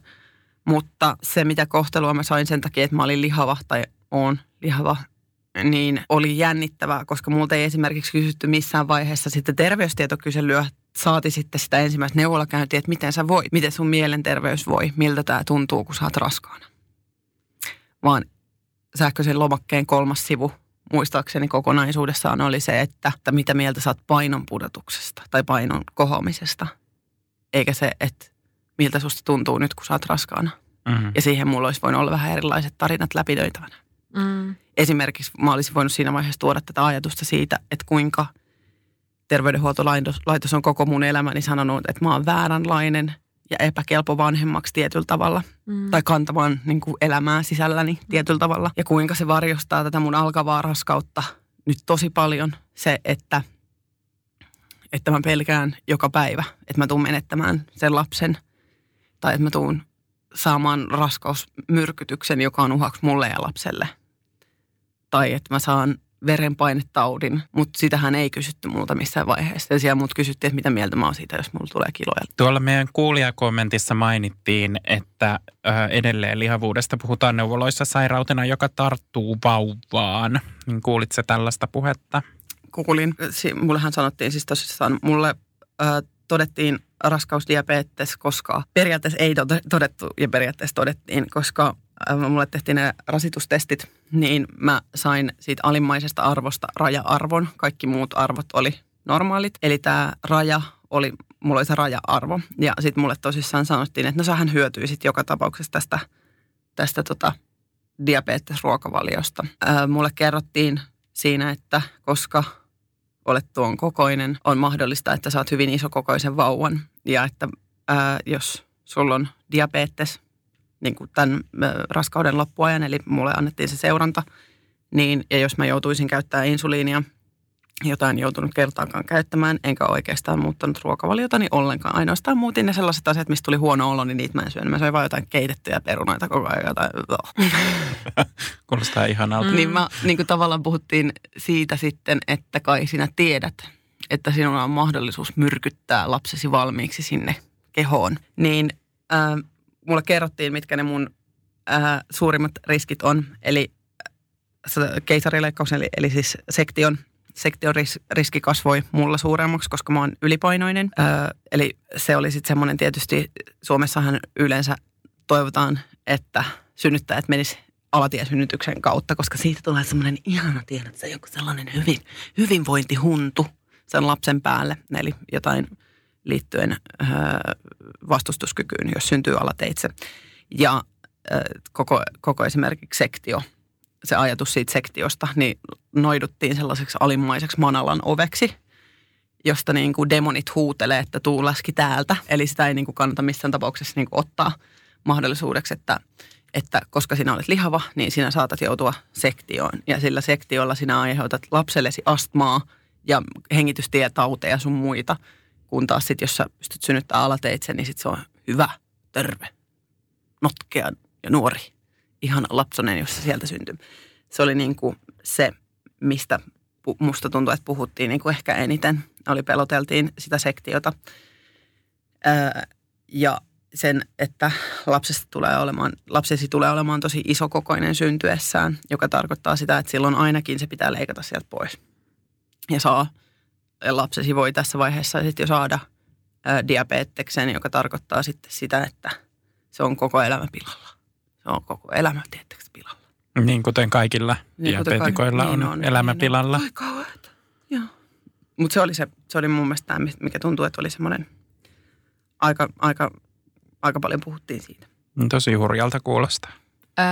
Mutta se, mitä kohtelua mä sain sen takia, että mä olin lihava tai on lihava, niin oli jännittävää, koska multa ei esimerkiksi kysytty missään vaiheessa sitten terveystietokyselyä, saati sitten sitä ensimmäistä neuvolakäyntiä, että miten sä voit, miten sun mielenterveys voi, miltä tämä tuntuu, kun sä oot raskaana. Vaan sähköisen lomakkeen kolmas sivu muistaakseni kokonaisuudessaan oli se, että, että mitä mieltä oot painon pudotuksesta tai painon kohoamisesta. Eikä se, että miltä susta tuntuu nyt, kun sä oot raskaana. Mm-hmm. Ja siihen mulla olisi voinut olla vähän erilaiset tarinat läpidöitävänä. Mm. Esimerkiksi mä olisin voinut siinä vaiheessa tuoda tätä ajatusta siitä, että kuinka terveydenhuoltolaitos laitos on koko mun elämäni sanonut, että mä oon vääränlainen ja epäkelpo vanhemmaksi tietyllä tavalla. Mm. Tai kantamaan niin kuin elämää sisälläni tietyllä tavalla. Ja kuinka se varjostaa tätä mun alkavaa raskautta nyt tosi paljon. Se, että, että mä pelkään joka päivä, että mä tuun menettämään sen lapsen. Tai että mä tuun saamaan raskausmyrkytyksen, joka on uhaksi mulle ja lapselle. Tai että mä saan verenpainetaudin, mutta sitähän ei kysytty multa missään vaiheessa. Ja siellä mut kysyttiin, että mitä mieltä mä oon siitä, jos mulla tulee kiloja. Tuolla meidän kuulijakommentissa mainittiin, että edelleen lihavuudesta puhutaan neuvoloissa sairautena, joka tarttuu vauvaan. Niin kuulitko tällaista puhetta? kuulin, si- mullehan sanottiin siis tosissaan, mulle ö, todettiin raskausdiabetes, koska periaatteessa ei to- todettu ja periaatteessa todettiin, koska ö, mulle tehtiin ne rasitustestit, niin mä sain siitä alimmaisesta arvosta raja-arvon. Kaikki muut arvot oli normaalit. Eli tämä raja oli, mulla oli se raja-arvo. Ja sitten mulle tosissaan sanottiin, että no sähän hyötyisit joka tapauksessa tästä, tästä tota diabetesruokavaliosta. Ö, mulle kerrottiin siinä, että koska olet tuon kokoinen, on mahdollista, että saat hyvin isokokoisen vauvan. Ja että ää, jos sulla on diabetes niin kuin tämän raskauden loppuajan, eli mulle annettiin se seuranta, niin, ja jos mä joutuisin käyttämään insuliinia, jota en joutunut kertaakaan käyttämään, enkä oikeastaan muuttanut ruokavaliotani ollenkaan. Ainoastaan muutin ne sellaiset asiat, mistä tuli huono olo, niin niitä mä en syönyt. Mä söin vain jotain keitettyjä perunoita koko ajan. Jotain. Kuulostaa ihanalta. Mm. Niin mä niin kuin tavallaan puhuttiin siitä sitten, että kai sinä tiedät, että sinulla on mahdollisuus myrkyttää lapsesi valmiiksi sinne kehoon. Niin äh, mulle kerrottiin, mitkä ne mun äh, suurimmat riskit on. Eli äh, keisarileikkauksen, eli, eli siis sektion, sektion ris, riski kasvoi mulla suuremmaksi, koska mä oon ylipainoinen. Äh, eli se oli sitten semmoinen tietysti, Suomessahan yleensä toivotaan, että synnyttäjät menis alatiesynnytyksen kautta, koska siitä tulee semmoinen ihana, tiedät se joku sellainen hyvin, hyvinvointihuntu sen lapsen päälle, eli jotain liittyen ö, vastustuskykyyn, jos syntyy alateitse. Ja ö, koko, koko esimerkiksi sektio, se ajatus siitä sektiosta, niin noiduttiin sellaiseksi alimmaiseksi manalan oveksi, josta niin kuin demonit huutelee, että tuu läski täältä. Eli sitä ei niin kuin kannata missään tapauksessa niin kuin ottaa mahdollisuudeksi, että, että koska sinä olet lihava, niin sinä saatat joutua sektioon. Ja sillä sektiolla sinä aiheutat lapsellesi astmaa ja hengitystietauteja sun muita. Kun taas sitten, jos sä pystyt synnyttämään alateitse, niin sit se on hyvä, terve, notkea ja nuori. Ihana lapsonen, jos sieltä syntyy. Se oli niin kuin se, mistä musta tuntuu, että puhuttiin niin kuin ehkä eniten. Oli peloteltiin sitä sektiota. Öö, ja sen, että lapsesta tulee olemaan, lapsesi tulee olemaan tosi isokokoinen syntyessään, joka tarkoittaa sitä, että silloin ainakin se pitää leikata sieltä pois. Ja saa, lapsesi voi tässä vaiheessa sitten jo saada diabeteksen, joka tarkoittaa sitten sitä, että se on koko elämä pilalla. Se on koko elämä tietysti pilalla. Niin kuten kaikilla Niin, kuten diabetikoilla kaikki- on, niin elämä niin pilalla. Ai kauheeta. Joo. Mutta se oli, se, se oli mun mielestä tämä, mikä tuntuu, että oli semmoinen aika, aika, aika paljon puhuttiin siitä. Tosi hurjalta kuulostaa. Öö,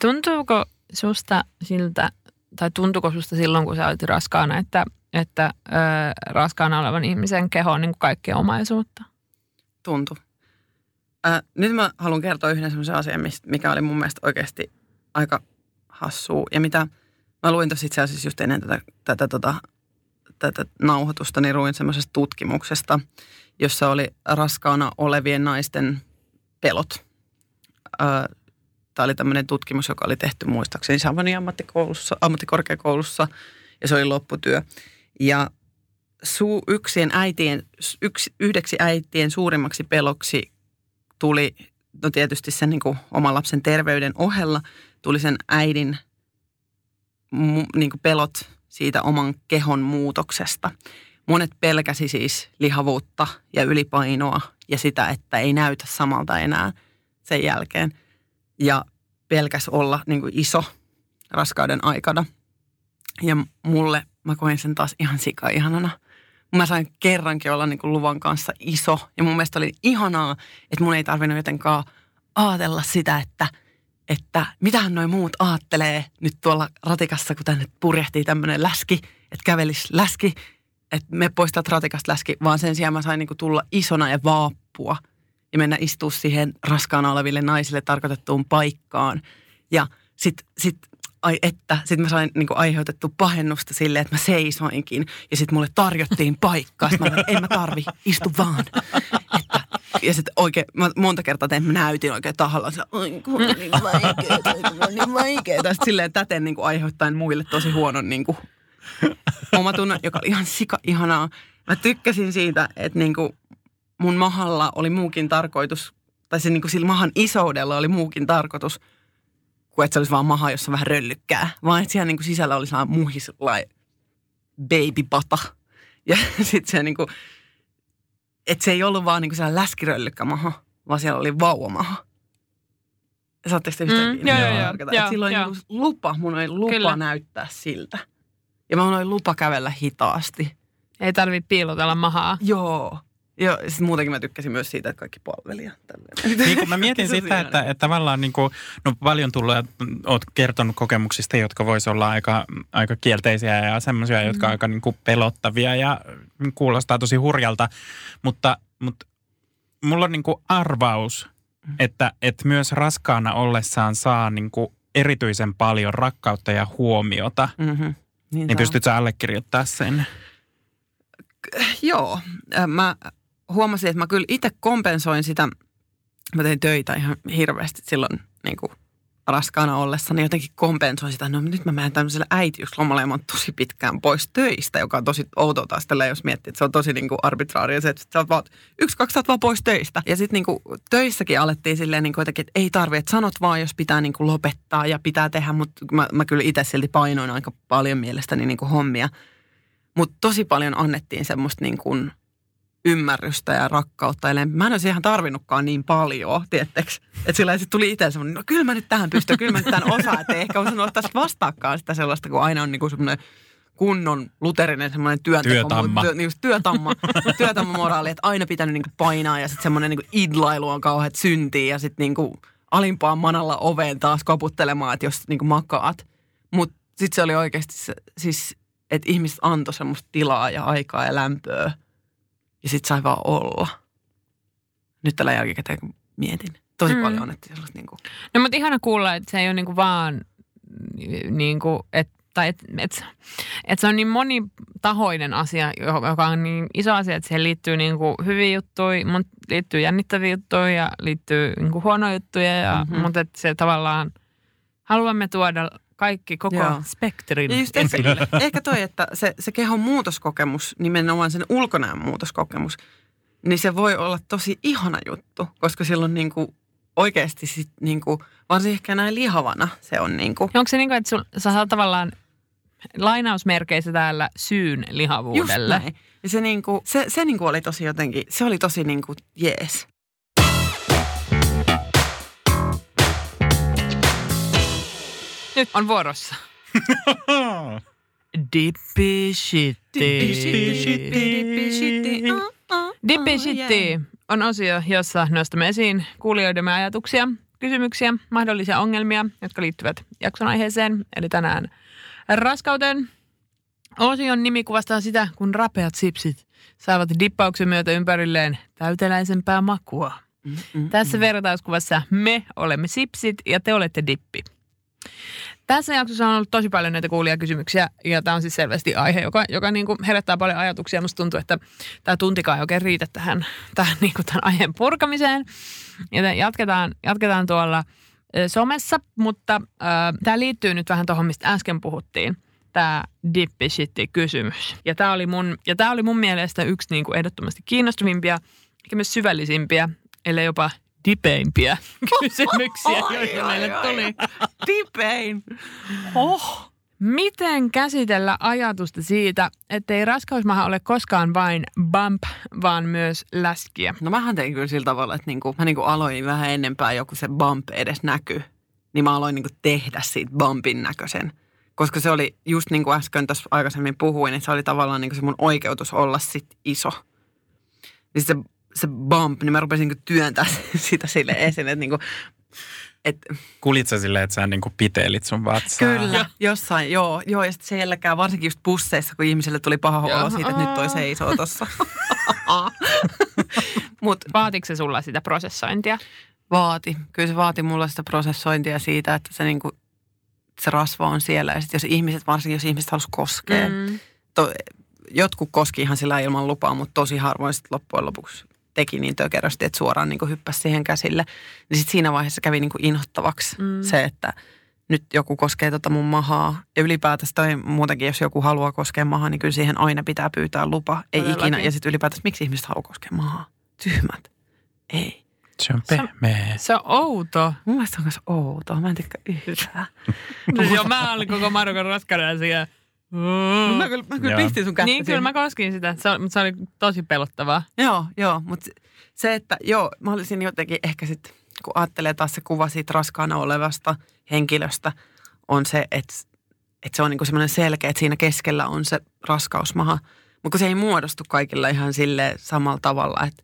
tuntuuko susta siltä, tai tuntuuko susta silloin, kun sä olit raskaana, että, että öö, raskaana olevan ihmisen keho on niin kuin kaikkea omaisuutta? Tuntui. Ää, nyt mä haluan kertoa yhden semmoisen asian, mikä oli mun mielestä oikeasti aika hassua. Ja mitä mä luin tuossa itse asiassa just ennen tätä, tätä, tota, tätä nauhoitusta, niin luin semmoisesta tutkimuksesta, jossa oli raskaana olevien naisten pelot. Tämä oli tämmöinen tutkimus, joka oli tehty muistaakseni Savonin ammattikoulussa, ammattikorkeakoulussa, ja se oli lopputyö. Ja su, yksien äitien, yksi, yhdeksi äitien suurimmaksi peloksi tuli, no tietysti sen niin kuin oman lapsen terveyden ohella, tuli sen äidin niin kuin pelot siitä oman kehon muutoksesta. Monet pelkäsi siis lihavuutta ja ylipainoa ja sitä, että ei näytä samalta enää sen jälkeen. Ja pelkäs olla niin kuin iso raskauden aikana. Ja mulle, mä koin sen taas ihan sika ihanana. Mä sain kerrankin olla niin kuin luvan kanssa iso. Ja mun mielestä oli ihanaa, että mun ei tarvinnut jotenkaan ajatella sitä, että, että mitähän noi muut aattelee nyt tuolla ratikassa, kun tänne purjehtii tämmöinen läski, että kävelis läski, että me poistat ratikasta läski, vaan sen sijaan mä sain niin kuin tulla isona ja vaappua ja mennä istua siihen raskaana oleville naisille tarkoitettuun paikkaan. Ja sit, sit ai että, sitten mä sain niin aiheutettu pahennusta silleen, että mä seisoinkin ja sitten mulle tarjottiin paikkaa. Sitten mä olin, en mä tarvi, istu vaan. Että, ja sitten oikein, mä monta kertaa tein, mä näytin oikein tahalla, että oi kun on niin vaikeeta, niin vaikeeta. Sitten silleen täten niin aiheuttaen muille tosi huonon niin kuin, omatunnon, joka oli ihan sika ihanaa. Mä tykkäsin siitä, että niin kuin mun mahalla oli muukin tarkoitus, tai se niin kuin sillä mahan isoudella oli muukin tarkoitus, kuin että se olisi vaan maha, jossa vähän röllykkää. Vaan että siellä niin kuin sisällä oli sellainen muhis babypata. Ja sitten se niin kuin, että se ei ollut vaan niin kuin sellainen läskiröllykkä maha, vaan siellä oli vauvamaha. Saatteko te yhtään Mm, joo, joo, joo, joo, että silloin joo. niin lupa, mun oli lupa Kyllä. näyttää siltä. Ja mä oli lupa kävellä hitaasti. Ei tarvitse piilotella mahaa. Joo. Joo, sitten muutenkin mä tykkäsin myös siitä, että kaikki palveli ja tälleen. Niin kun mä mietin on sitä, että, että tavallaan niin kuin, no paljon tullut ja oot kertonut kokemuksista, jotka vois olla aika, aika kielteisiä ja semmoisia, jotka Mm. aika niin kuin pelottavia ja kuulostaa tosi hurjalta. Mutta, mutta mulla on niin kuin arvaus, Mm. että, että myös raskaana ollessaan saa niin kuin erityisen paljon rakkautta ja huomiota, Mm-hmm. Niin, niin se on. pystyt sä allekirjoittaa sen? Joo, äh, mä huomasin, että mä kyllä itse kompensoin sitä. Mä tein töitä ihan hirveästi silloin niin kuin raskaana ollessa, niin jotenkin kompensoin sitä. No nyt mä menen tämmöiselle äitiyslomalle ja mä oon tosi pitkään pois töistä, joka on tosi outoa taas tällä, jos miettii, että se on tosi niin kuin arbitraaria se, että sä oot vaan, yksi, kaksi, sä vaan pois töistä. Ja sitten niin kuin töissäkin alettiin silleen niin kuin jotenkin, että ei tarvi, että sanot vaan, jos pitää niin kuin lopettaa ja pitää tehdä, mutta mä, mä kyllä itse silti painoin aika paljon mielestäni niin kuin hommia. Mutta tosi paljon annettiin semmoista niin kuin ymmärrystä ja rakkautta. Lem- mä en olisi ihan tarvinnutkaan niin paljon, tiettekö? Että sillä sitten tuli itse semmoinen, no kyllä mä nyt tähän pystyn, kyllä mä nyt tämän osaan. Että ehkä osannut ottaa vastaakaan sitä sellaista, kun aina on niin kuin semmoinen kunnon luterinen semmoinen työnteko. Työtamma. Työ, niin työtamma, työtamma moraali, että aina pitänyt niin kuin painaa ja sitten semmoinen niin kuin idlailu on kauheat syntiä ja sitten niin kuin alimpaan manalla oveen taas koputtelemaan, että jos niin kuin makaat. Mutta sitten se oli oikeasti se, siis, että ihmiset antoi semmoista tilaa ja aikaa ja lämpöä ja sitten sai vaan olla. Nyt tällä jälkikäteen kun mietin. Tosi Mm. paljon annettiin sellaista niin kuin, No mutta ihana kuulla, että se ei ole niinku vaan niinku, että tai et, et, et se on niin monitahoinen asia, jo- joka on niin iso asia, että siihen liittyy niinku hyviä juttuja, mutta liittyy jännittäviä juttuja ja liittyy niinku huonoja juttuja, ja, Mhm. mm-hmm. mutta että se tavallaan haluamme tuoda kaikki koko Joo. spektrin Ja just ehkä, ehkä toi, että se, se kehon muutoskokemus, nimenomaan sen ulkonäön muutoskokemus, niin se voi olla tosi ihana juttu, koska silloin niin kuin oikeasti sit niin kuin, varsinkin ehkä näin lihavana se on niin kuin, Onko se niin kuin, että sul, sä saat tavallaan lainausmerkeissä täällä syyn just lihavuudelle? näin. Ja se, niin kuin, se, se niin kuin oli tosi jotenkin, se oli tosi niin kuin jees. Nyt on vuorossa. Dippi shitti. Dippi shitti on osio, jossa nostamme esiin kuulijoidemme ajatuksia, kysymyksiä, mahdollisia ongelmia, jotka liittyvät jakson aiheeseen, eli tänään raskauteen. Osion nimi kuvastaa sitä, kun rapeat sipsit saavat dippauksen myötä ympärilleen täyteläisempää makua. Mm-mm. Tässä vertauskuvassa me olemme sipsit ja te olette dippi. Tässä jaksossa on ollut tosi paljon näitä kuulijakysymyksiä ja tämä on siis selvästi aihe, joka, joka niin kuin herättää paljon ajatuksia. Musta tuntuu, että tämä tuntikaan ei oikein riitä tähän, tähän niin kuin tämän aiheen purkamiseen. Joten jatketaan, jatketaan tuolla somessa, mutta äh, tämä liittyy nyt vähän tuohon, mistä äsken puhuttiin tämä dippishitti-kysymys. Ja tämä oli mun, ja tää oli mun mielestä yksi niin kuin ehdottomasti kiinnostavimpia ja myös syvällisimpiä, ellei jopa dipeimpiä kysymyksiä, joita meille tuli. Dipein. Oh. Miten käsitellä ajatusta siitä, ettei raskausmaha ole koskaan vain bump, vaan myös läskiä? No mähän tein kyllä sillä tavalla, että niinku, mä niinku aloin vähän ennempää joku se bump edes näky. Niin mä aloin niinku tehdä siitä bumpin näköisen. Koska se oli just niin kuin äsken tässä aikaisemmin puhuin, että se oli tavallaan niinku se mun oikeutus olla sit iso. Niin se, se bump, niin mä rupesin niinku työntää sitä sille esiin, että niinku, et, Kulit sä silleen, että sä niinku piteelit sun vatsaa? Kyllä, jossain, joo. joo ja sitten jälkeen, varsinkin just busseissa, kun ihmiselle tuli paha olo siitä, että nyt toi seisoo tossa. Mut Vaatiko se sulla sitä prosessointia? vaati. Kyllä se vaati mulla sitä prosessointia siitä, että se, niinku, se rasva on siellä. Ja sitten jos ihmiset, varsinkin jos ihmiset halus koskea. Mm. to, jotkut koski ihan sillä ilman lupaa, mutta tosi harvoin sitten loppujen lopuksi teki niin tökerösti, että suoraan niin hyppäsi siihen käsille. Niin sitten siinä vaiheessa kävi niin inhottavaksi Mm. se, että nyt joku koskee tota mun mahaa. Ja ylipäätänsä toi muutenkin, jos joku haluaa koskea mahaa, niin kyllä siihen aina pitää pyytää lupa. Ei Todellakin. ikinä. Ja sitten ylipäätänsä, miksi ihmiset haluaa koskea mahaa? Tyhmät. Ei. Se on pehmeä. Se on outo. Mun mielestä se on myös outoa. Mä en tykkää yhtään. No, joo, mä olin koko Marokon raskauden siellä. Mut Mä kyllä, mä kyllä Joo. pistin sun kättä Niin, kyllä siihen. mä koskin sitä, se, oli- mutta se oli tosi pelottavaa. Joo, joo, mutta se, että joo, mä olisin jotenkin ehkä sitten, kun ajattelee taas se kuva siitä raskaana olevasta henkilöstä, on se, että, että se on niinku semmoinen selkeä, että siinä keskellä on se raskausmaha. Mutta se ei muodostu kaikilla ihan sille samalla tavalla, että,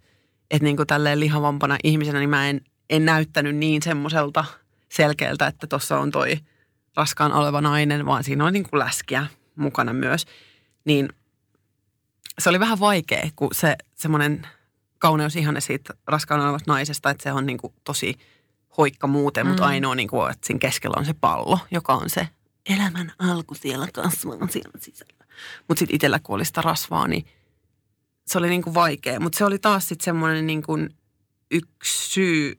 että niinku tälleen lihavampana ihmisenä, niin mä en, en näyttänyt niin semmoiselta selkeältä, että tuossa on toi raskaan oleva nainen, vaan siinä on niinku läskiä mukana myös. Niin se oli vähän vaikea, kun se semmoinen kauneusihanne siitä raskaana olevasta naisesta, että se on niin kuin tosi hoikka muuten, mutta Mm. ainoa niin kuin, että siinä keskellä on se pallo, joka on se elämän alku siellä kasvaa siellä sisällä. Mutta sitten itsellä kun oli sitä rasvaa, niin se oli niin kuin vaikea. Mutta se oli taas sitten semmoinen niin kuin yksi syy,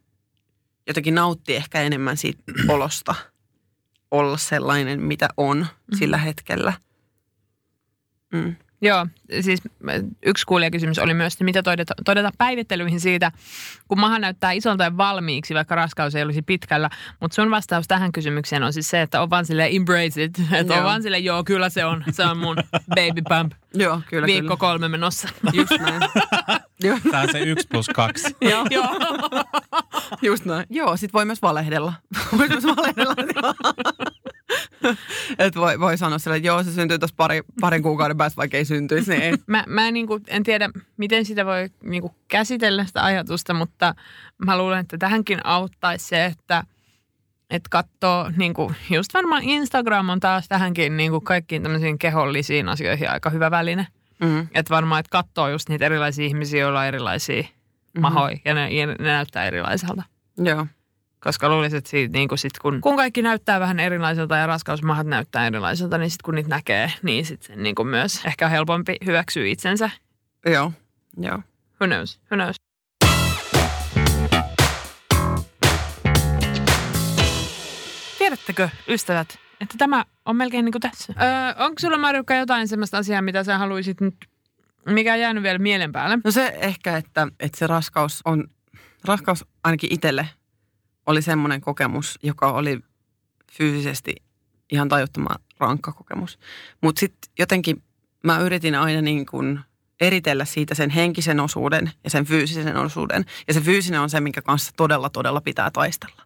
jotenkin nautti ehkä enemmän siitä olosta olla sellainen, mitä on sillä hetkellä. Mm. Joo, siis yksi kuulijakysymys oli myös, että mitä todeta, todeta päivittelyihin siitä, kun maha näyttää isolta ja valmiiksi, vaikka raskaus ei olisi pitkällä. Mutta sun vastaus tähän kysymykseen on siis se, että on vaan sille embrace it. Että on Joo. vaan sille, joo, kyllä se on. Se on mun baby bump. Joo, kyllä, Viikko kyllä. kolme menossa. Just näin. Joo, Tämä on se yksi plus kaksi. joo. joo. just näin. Joo, sit voi myös valehdella. voi myös valehdella. että voi, voi sanoa sille, että joo, se syntyy tuossa pari, parin kuukauden päästä, vaikka ei syntyisi, niin ei. Mä, mä niin kuin, en tiedä, miten sitä voi niin kuin käsitellä sitä ajatusta, mutta mä luulen, että tähänkin auttaisi se, että että katsoo, niin kuin, just varmaan Instagram on taas tähänkin niin kuin kaikkiin tämmöisiin kehollisiin asioihin aika hyvä väline. Mm. Että varmaan, että katsoo just niitä erilaisia ihmisiä, joilla on erilaisia mm-hmm. mahoja ja ne, ja ne näyttää erilaiselta. Joo. Koska luulisin, että siitä, niin kuin sit, kun, kun kaikki näyttää vähän erilaiselta ja raskausmahat näyttää erilaiselta, niin sitten kun niitä näkee, niin sitten sen niin kuin myös ehkä on helpompi hyväksyä itsensä. Joo. Joo. Who knows? Who knows? Tiedättekö, ystävät, että tämä on melkein niin kuin tässä? Öö, onko sulla Marjukka jotain sellaista asiaa, mitä sä haluaisit nyt, mikä on jäänyt vielä mielen päälle? No se ehkä, että, että se raskaus on, raskaus ainakin itselle oli semmoinen kokemus, joka oli fyysisesti ihan tajuttoman rankka kokemus. Mutta sitten jotenkin mä yritin aina niin kuin eritellä siitä sen henkisen osuuden ja sen fyysisen osuuden. Ja se fyysinen on se, minkä kanssa todella, todella pitää taistella.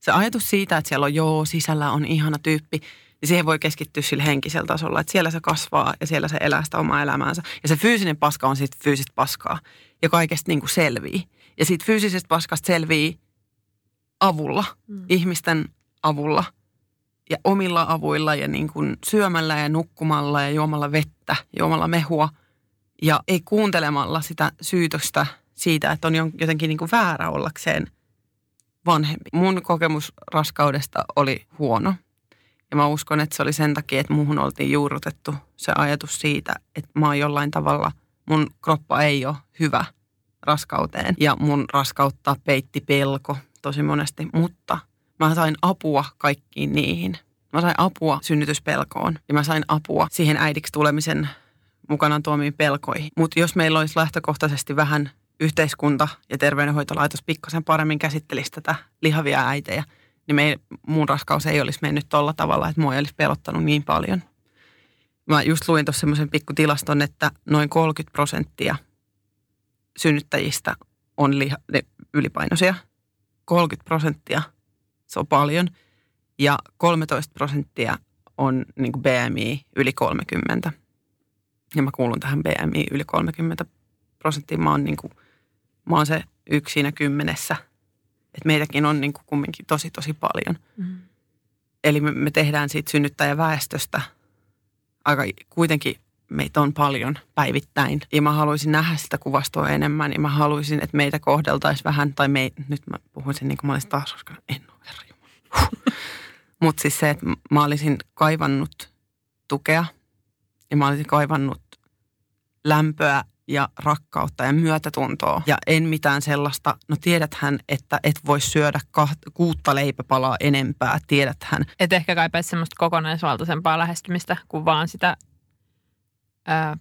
Se ajatus siitä, että siellä on joo, sisällä on ihana tyyppi, niin siihen voi keskittyä sillä henkisellä tasolla, että siellä se kasvaa ja siellä se elää sitä omaa elämäänsä. Ja se fyysinen paska on sitten fyysistä paskaa ja kaikesta niin kuin selvii. Ja siitä fyysisestä paskasta selvii avulla, mm. ihmisten avulla ja omilla avuilla ja niin kuin syömällä ja nukkumalla ja juomalla vettä, juomalla mehua ja ei kuuntelemalla sitä syytöstä siitä, että on jotenkin niin kuin väärä ollakseen vanhempi. Mun kokemus raskaudesta oli huono. Ja mä uskon, että se oli sen takia, että muuhun oltiin juurrutettu se ajatus siitä, että mä oon jollain tavalla, mun kroppa ei ole hyvä raskauteen. Ja mun raskautta peitti pelko tosi monesti, mutta mä sain apua kaikkiin niihin. Mä sain apua synnytyspelkoon ja mä sain apua siihen äidiksi tulemisen mukanaan tuomiin pelkoihin. Mutta jos meillä olisi lähtökohtaisesti vähän yhteiskunta ja terveydenhoitolaitos pikkasen paremmin käsittelisi tätä lihavia äitejä, niin me, mun raskaus ei olisi mennyt tolla tavalla, että mua ei olisi pelottanut niin paljon. Mä just luin tuossa semmoisen pikkutilaston, että noin 30 prosenttia synnyttäjistä on liha, ylipainoisia. 30 prosenttia, se on paljon. Ja 13 prosenttia on niin kuin BMI yli 30. Ja mä kuulun tähän BMI yli 30 prosenttia. Mä oon, niin kuin, mä oon se yksi siinä kymmenessä. Et meitäkin on niin kuin kumminkin tosi, tosi paljon. Mm. Eli me, me tehdään siitä synnyttäjäväestöstä aika kuitenkin meitä on paljon päivittäin. Ja mä haluaisin nähdä sitä kuvastoa enemmän ja mä haluaisin, että meitä kohdeltaisiin vähän, tai me, nyt mä puhun sen niin kuin mä olisin taas, koska en ole herra Mutta siis se, että mä olisin kaivannut tukea ja mä olisin kaivannut lämpöä ja rakkautta ja myötätuntoa. Ja en mitään sellaista, no tiedäthän, että et voi syödä kaht- kuutta leipäpalaa enempää, tiedäthän. Että ehkä kaipaisi semmoista kokonaisvaltaisempaa lähestymistä kuin vaan sitä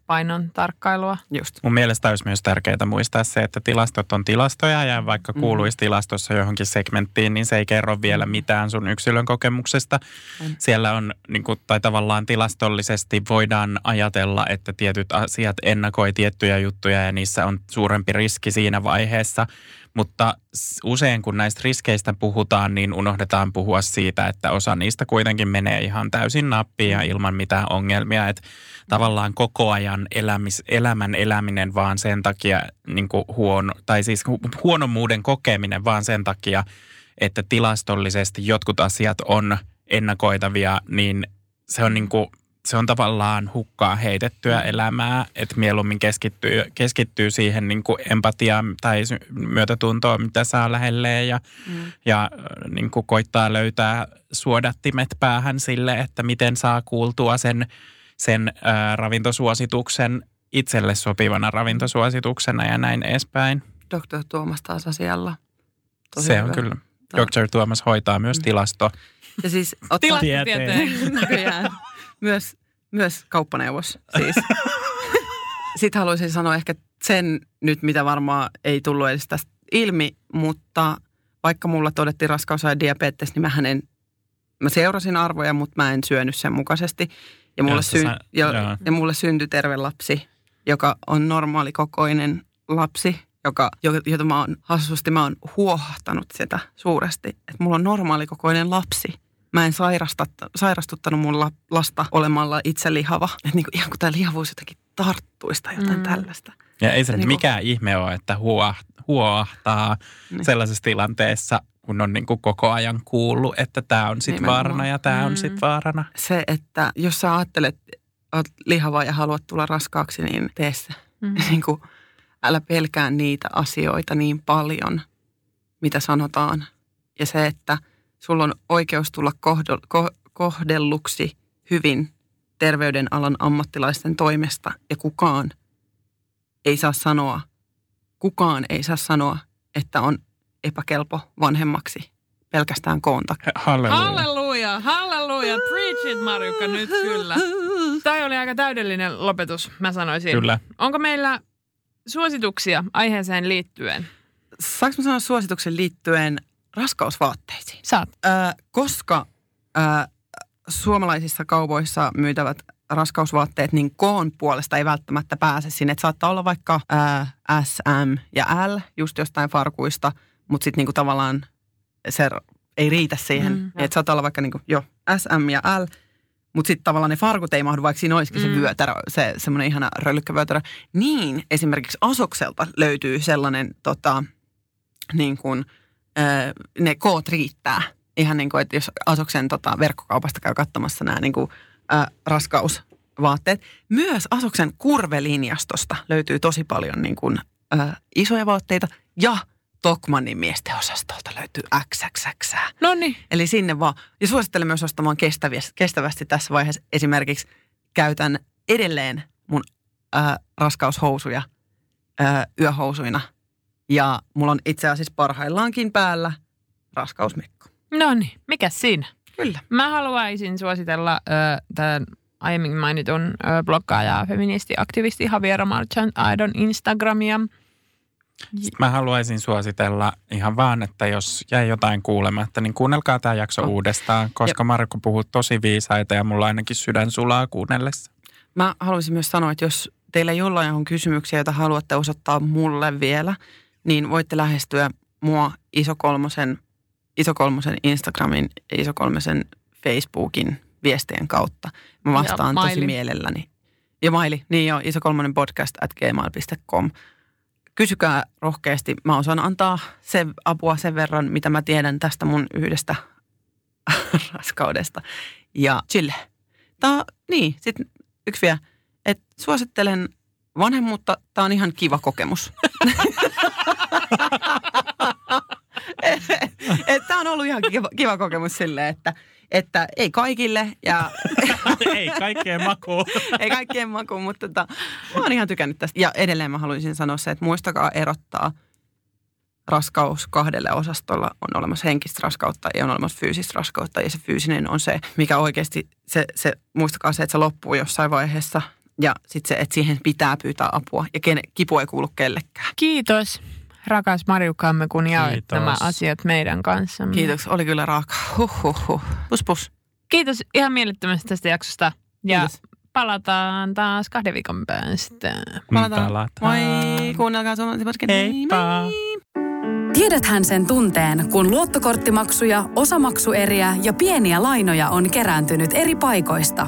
painon tarkkailua. Just. Mun mielestä olisi myös tärkeää muistaa se, että tilastot on tilastoja ja vaikka Mm. kuuluisi tilastossa johonkin segmenttiin, niin se ei kerro vielä mitään sun yksilön kokemuksesta. Mm. Siellä on, niin kuin, tai tavallaan tilastollisesti voidaan ajatella, että tietyt asiat ennakoi tiettyjä juttuja ja niissä on suurempi riski siinä vaiheessa. Mutta usein kun näistä riskeistä puhutaan, niin unohdetaan puhua siitä, että osa niistä kuitenkin menee ihan täysin nappiin ja ilman mitään ongelmia. Että tavallaan koko ajan elämis, elämän eläminen vaan sen takia, niin kuin huono, tai siis hu- huonommuuden kokeminen vaan sen takia, että tilastollisesti jotkut asiat on ennakoitavia, niin se on niin kuin se on tavallaan hukkaa heitettyä elämää, että mieluummin keskittyy, keskittyy siihen niin kuin empatiaan tai myötätuntoon, mitä saa lähelleen ja, mm. ja äh, niin kuin koittaa löytää suodattimet päähän sille, että miten saa kuultua sen, sen ää, ravintosuosituksen itselle sopivana ravintosuosituksena ja näin edespäin. Dr. Tuomas taas asialla. Tosi se on hyvä. kyllä. Dr. Tuomas hoitaa myös tilasto. Ja siis ottaa Tilastotieteen. näköjään myös, myös kauppaneuvos siis. Sitten haluaisin sanoa ehkä sen nyt, mitä varmaan ei tullut edes tästä ilmi, mutta vaikka mulla todettiin raskaus ja diabetes, niin mä en, mä seurasin arvoja, mutta mä en syönyt sen mukaisesti. Ja mulle, syn, sä- ja, ja mulle syntyi terve lapsi, joka on normaalikokoinen lapsi, joka, jo- jota mä oon hassusti, mä oon huohtanut sitä suuresti. Että mulla on normaalikokoinen lapsi. Mä en sairastuttanut mun la- lasta olemalla itse lihava. Että niinku, ihan kuin tämä lihavuus jotenkin tarttuisi tai jotain Mm. tällaista. Ja ei se niinku- mikään ihme ole, että huoah- huoahtaa Niin. sellaisessa tilanteessa, kun on niin kuin koko ajan kuullut, että tämä on sitten vaarana ja tämä Mm. on sitten vaarana. Se, että jos sä ajattelet, oot lihava ja haluat tulla raskaaksi, niin tee se. Mm. niin kuin, älä pelkää niitä asioita niin paljon, mitä sanotaan. Ja se, että sulla on oikeus tulla kohdo, ko, kohdelluksi hyvin terveydenalan ammattilaisten toimesta ja kukaan ei saa sanoa, kukaan ei saa sanoa, että on epäkelpo vanhemmaksi pelkästään koon takia. Halleluja. Halleluja, halleluja. Preach it, Marjukka, nyt kyllä. Tämä oli aika täydellinen lopetus, mä sanoisin. Kyllä. Onko meillä suosituksia aiheeseen liittyen? Saanko mä sanoa suosituksen liittyen raskausvaatteisiin? Saat. Ö, koska ö, suomalaisissa kaupoissa myytävät raskausvaatteet, niin koon puolesta ei välttämättä pääse sinne. Et saattaa olla vaikka ö, S, M ja L just jostain farkuista, mutta sitten niinku tavallaan se ei riitä siihen. Mm. Että saattaa olla vaikka niinku, jo S, M ja L, mutta sitten tavallaan ne farkut ei mahdu, vaikka siinä olisikin mm. Se vyötärö, se semmoinen ihana röllykkävyötärö. Niin esimerkiksi Asokselta löytyy sellainen tota, niin kuin, ne koot riittää. Ihan niin kuin, että jos Asoksen tota, verkkokaupasta käy katsomassa nämä niin kuin, ö, raskausvaatteet. Myös Asoksen kurvelinjastosta löytyy tosi paljon niin kuin, ö, isoja vaatteita ja Tokmannin miesten osastolta löytyy XXX. No niin. Eli sinne vaan. Ja suosittelen myös ostamaan kestävästi, kestävästi tässä vaiheessa. Esimerkiksi käytän edelleen mun ää, raskaushousuja ää, yöhousuina. Ja mulla on itse asiassa parhaillaankin päällä raskausmekko. No niin, mikä siinä? Kyllä. Mä haluaisin suositella äh, tämän aiemmin mainitun äh, bloggaaja, feministi, aktivisti Javiera Marchand Aidon Instagramia. Mä haluaisin suositella ihan vaan, että jos jäi jotain kuulematta, niin kuunnelkaa tämä jakso Oh. uudestaan, koska Marko puhuu tosi viisaita ja mulla ainakin sydän sulaa kuunnellessa. Mä haluaisin myös sanoa, että jos teillä jollain on kysymyksiä, joita haluatte osoittaa mulle vielä, niin voitte lähestyä mua Isokolmosen, Isokolmosen Instagramin ja Isokolmosen Facebookin viestien kautta. Mä vastaan tosi mielelläni. Ja maili, niin joo, isokolmonen podcast at gmail.com. Kysykää rohkeasti. Mä osaan antaa sen apua sen verran, mitä mä tiedän tästä mun yhdestä raskaudesta. Ja chille. Tää, niin, sitten yksi vielä. Et suosittelen vanhemmuutta. Tämä on ihan kiva kokemus. Tämä on ollut ihan kiva, kiva kokemus silleen, että, että ei kaikille ja Ei kaikkeen makuun. ei kaikkien makuun, mutta tota, mä oon ihan tykännyt tästä. Ja edelleen mä haluaisin sanoa se, että muistakaa erottaa raskaus kahdelle osastolla. On olemassa henkistä raskautta ja on olemassa fyysistä raskautta. Ja se fyysinen on se, mikä oikeasti, se, se, muistakaa se, että se loppuu jossain vaiheessa. Ja sitten se, että siihen pitää pyytää apua. Ja ken, kipu ei kuulu kellekään. Kiitos, rakas Marjukkaamme, kun jaoit Kiitos. nämä asiat meidän kanssa. Kiitos, oli kyllä raaka. Huh, huh, huh. Pus, pus. Kiitos ihan mielettömästi tästä jaksosta. Ja Kiitos. palataan taas kahden viikon päästä. Palataan. Moi, kuunnelkaa suomalaisen. Heippa. Tiedäthän sen tunteen, kun luottokorttimaksuja, osamaksueriä ja pieniä lainoja on kerääntynyt eri paikoista.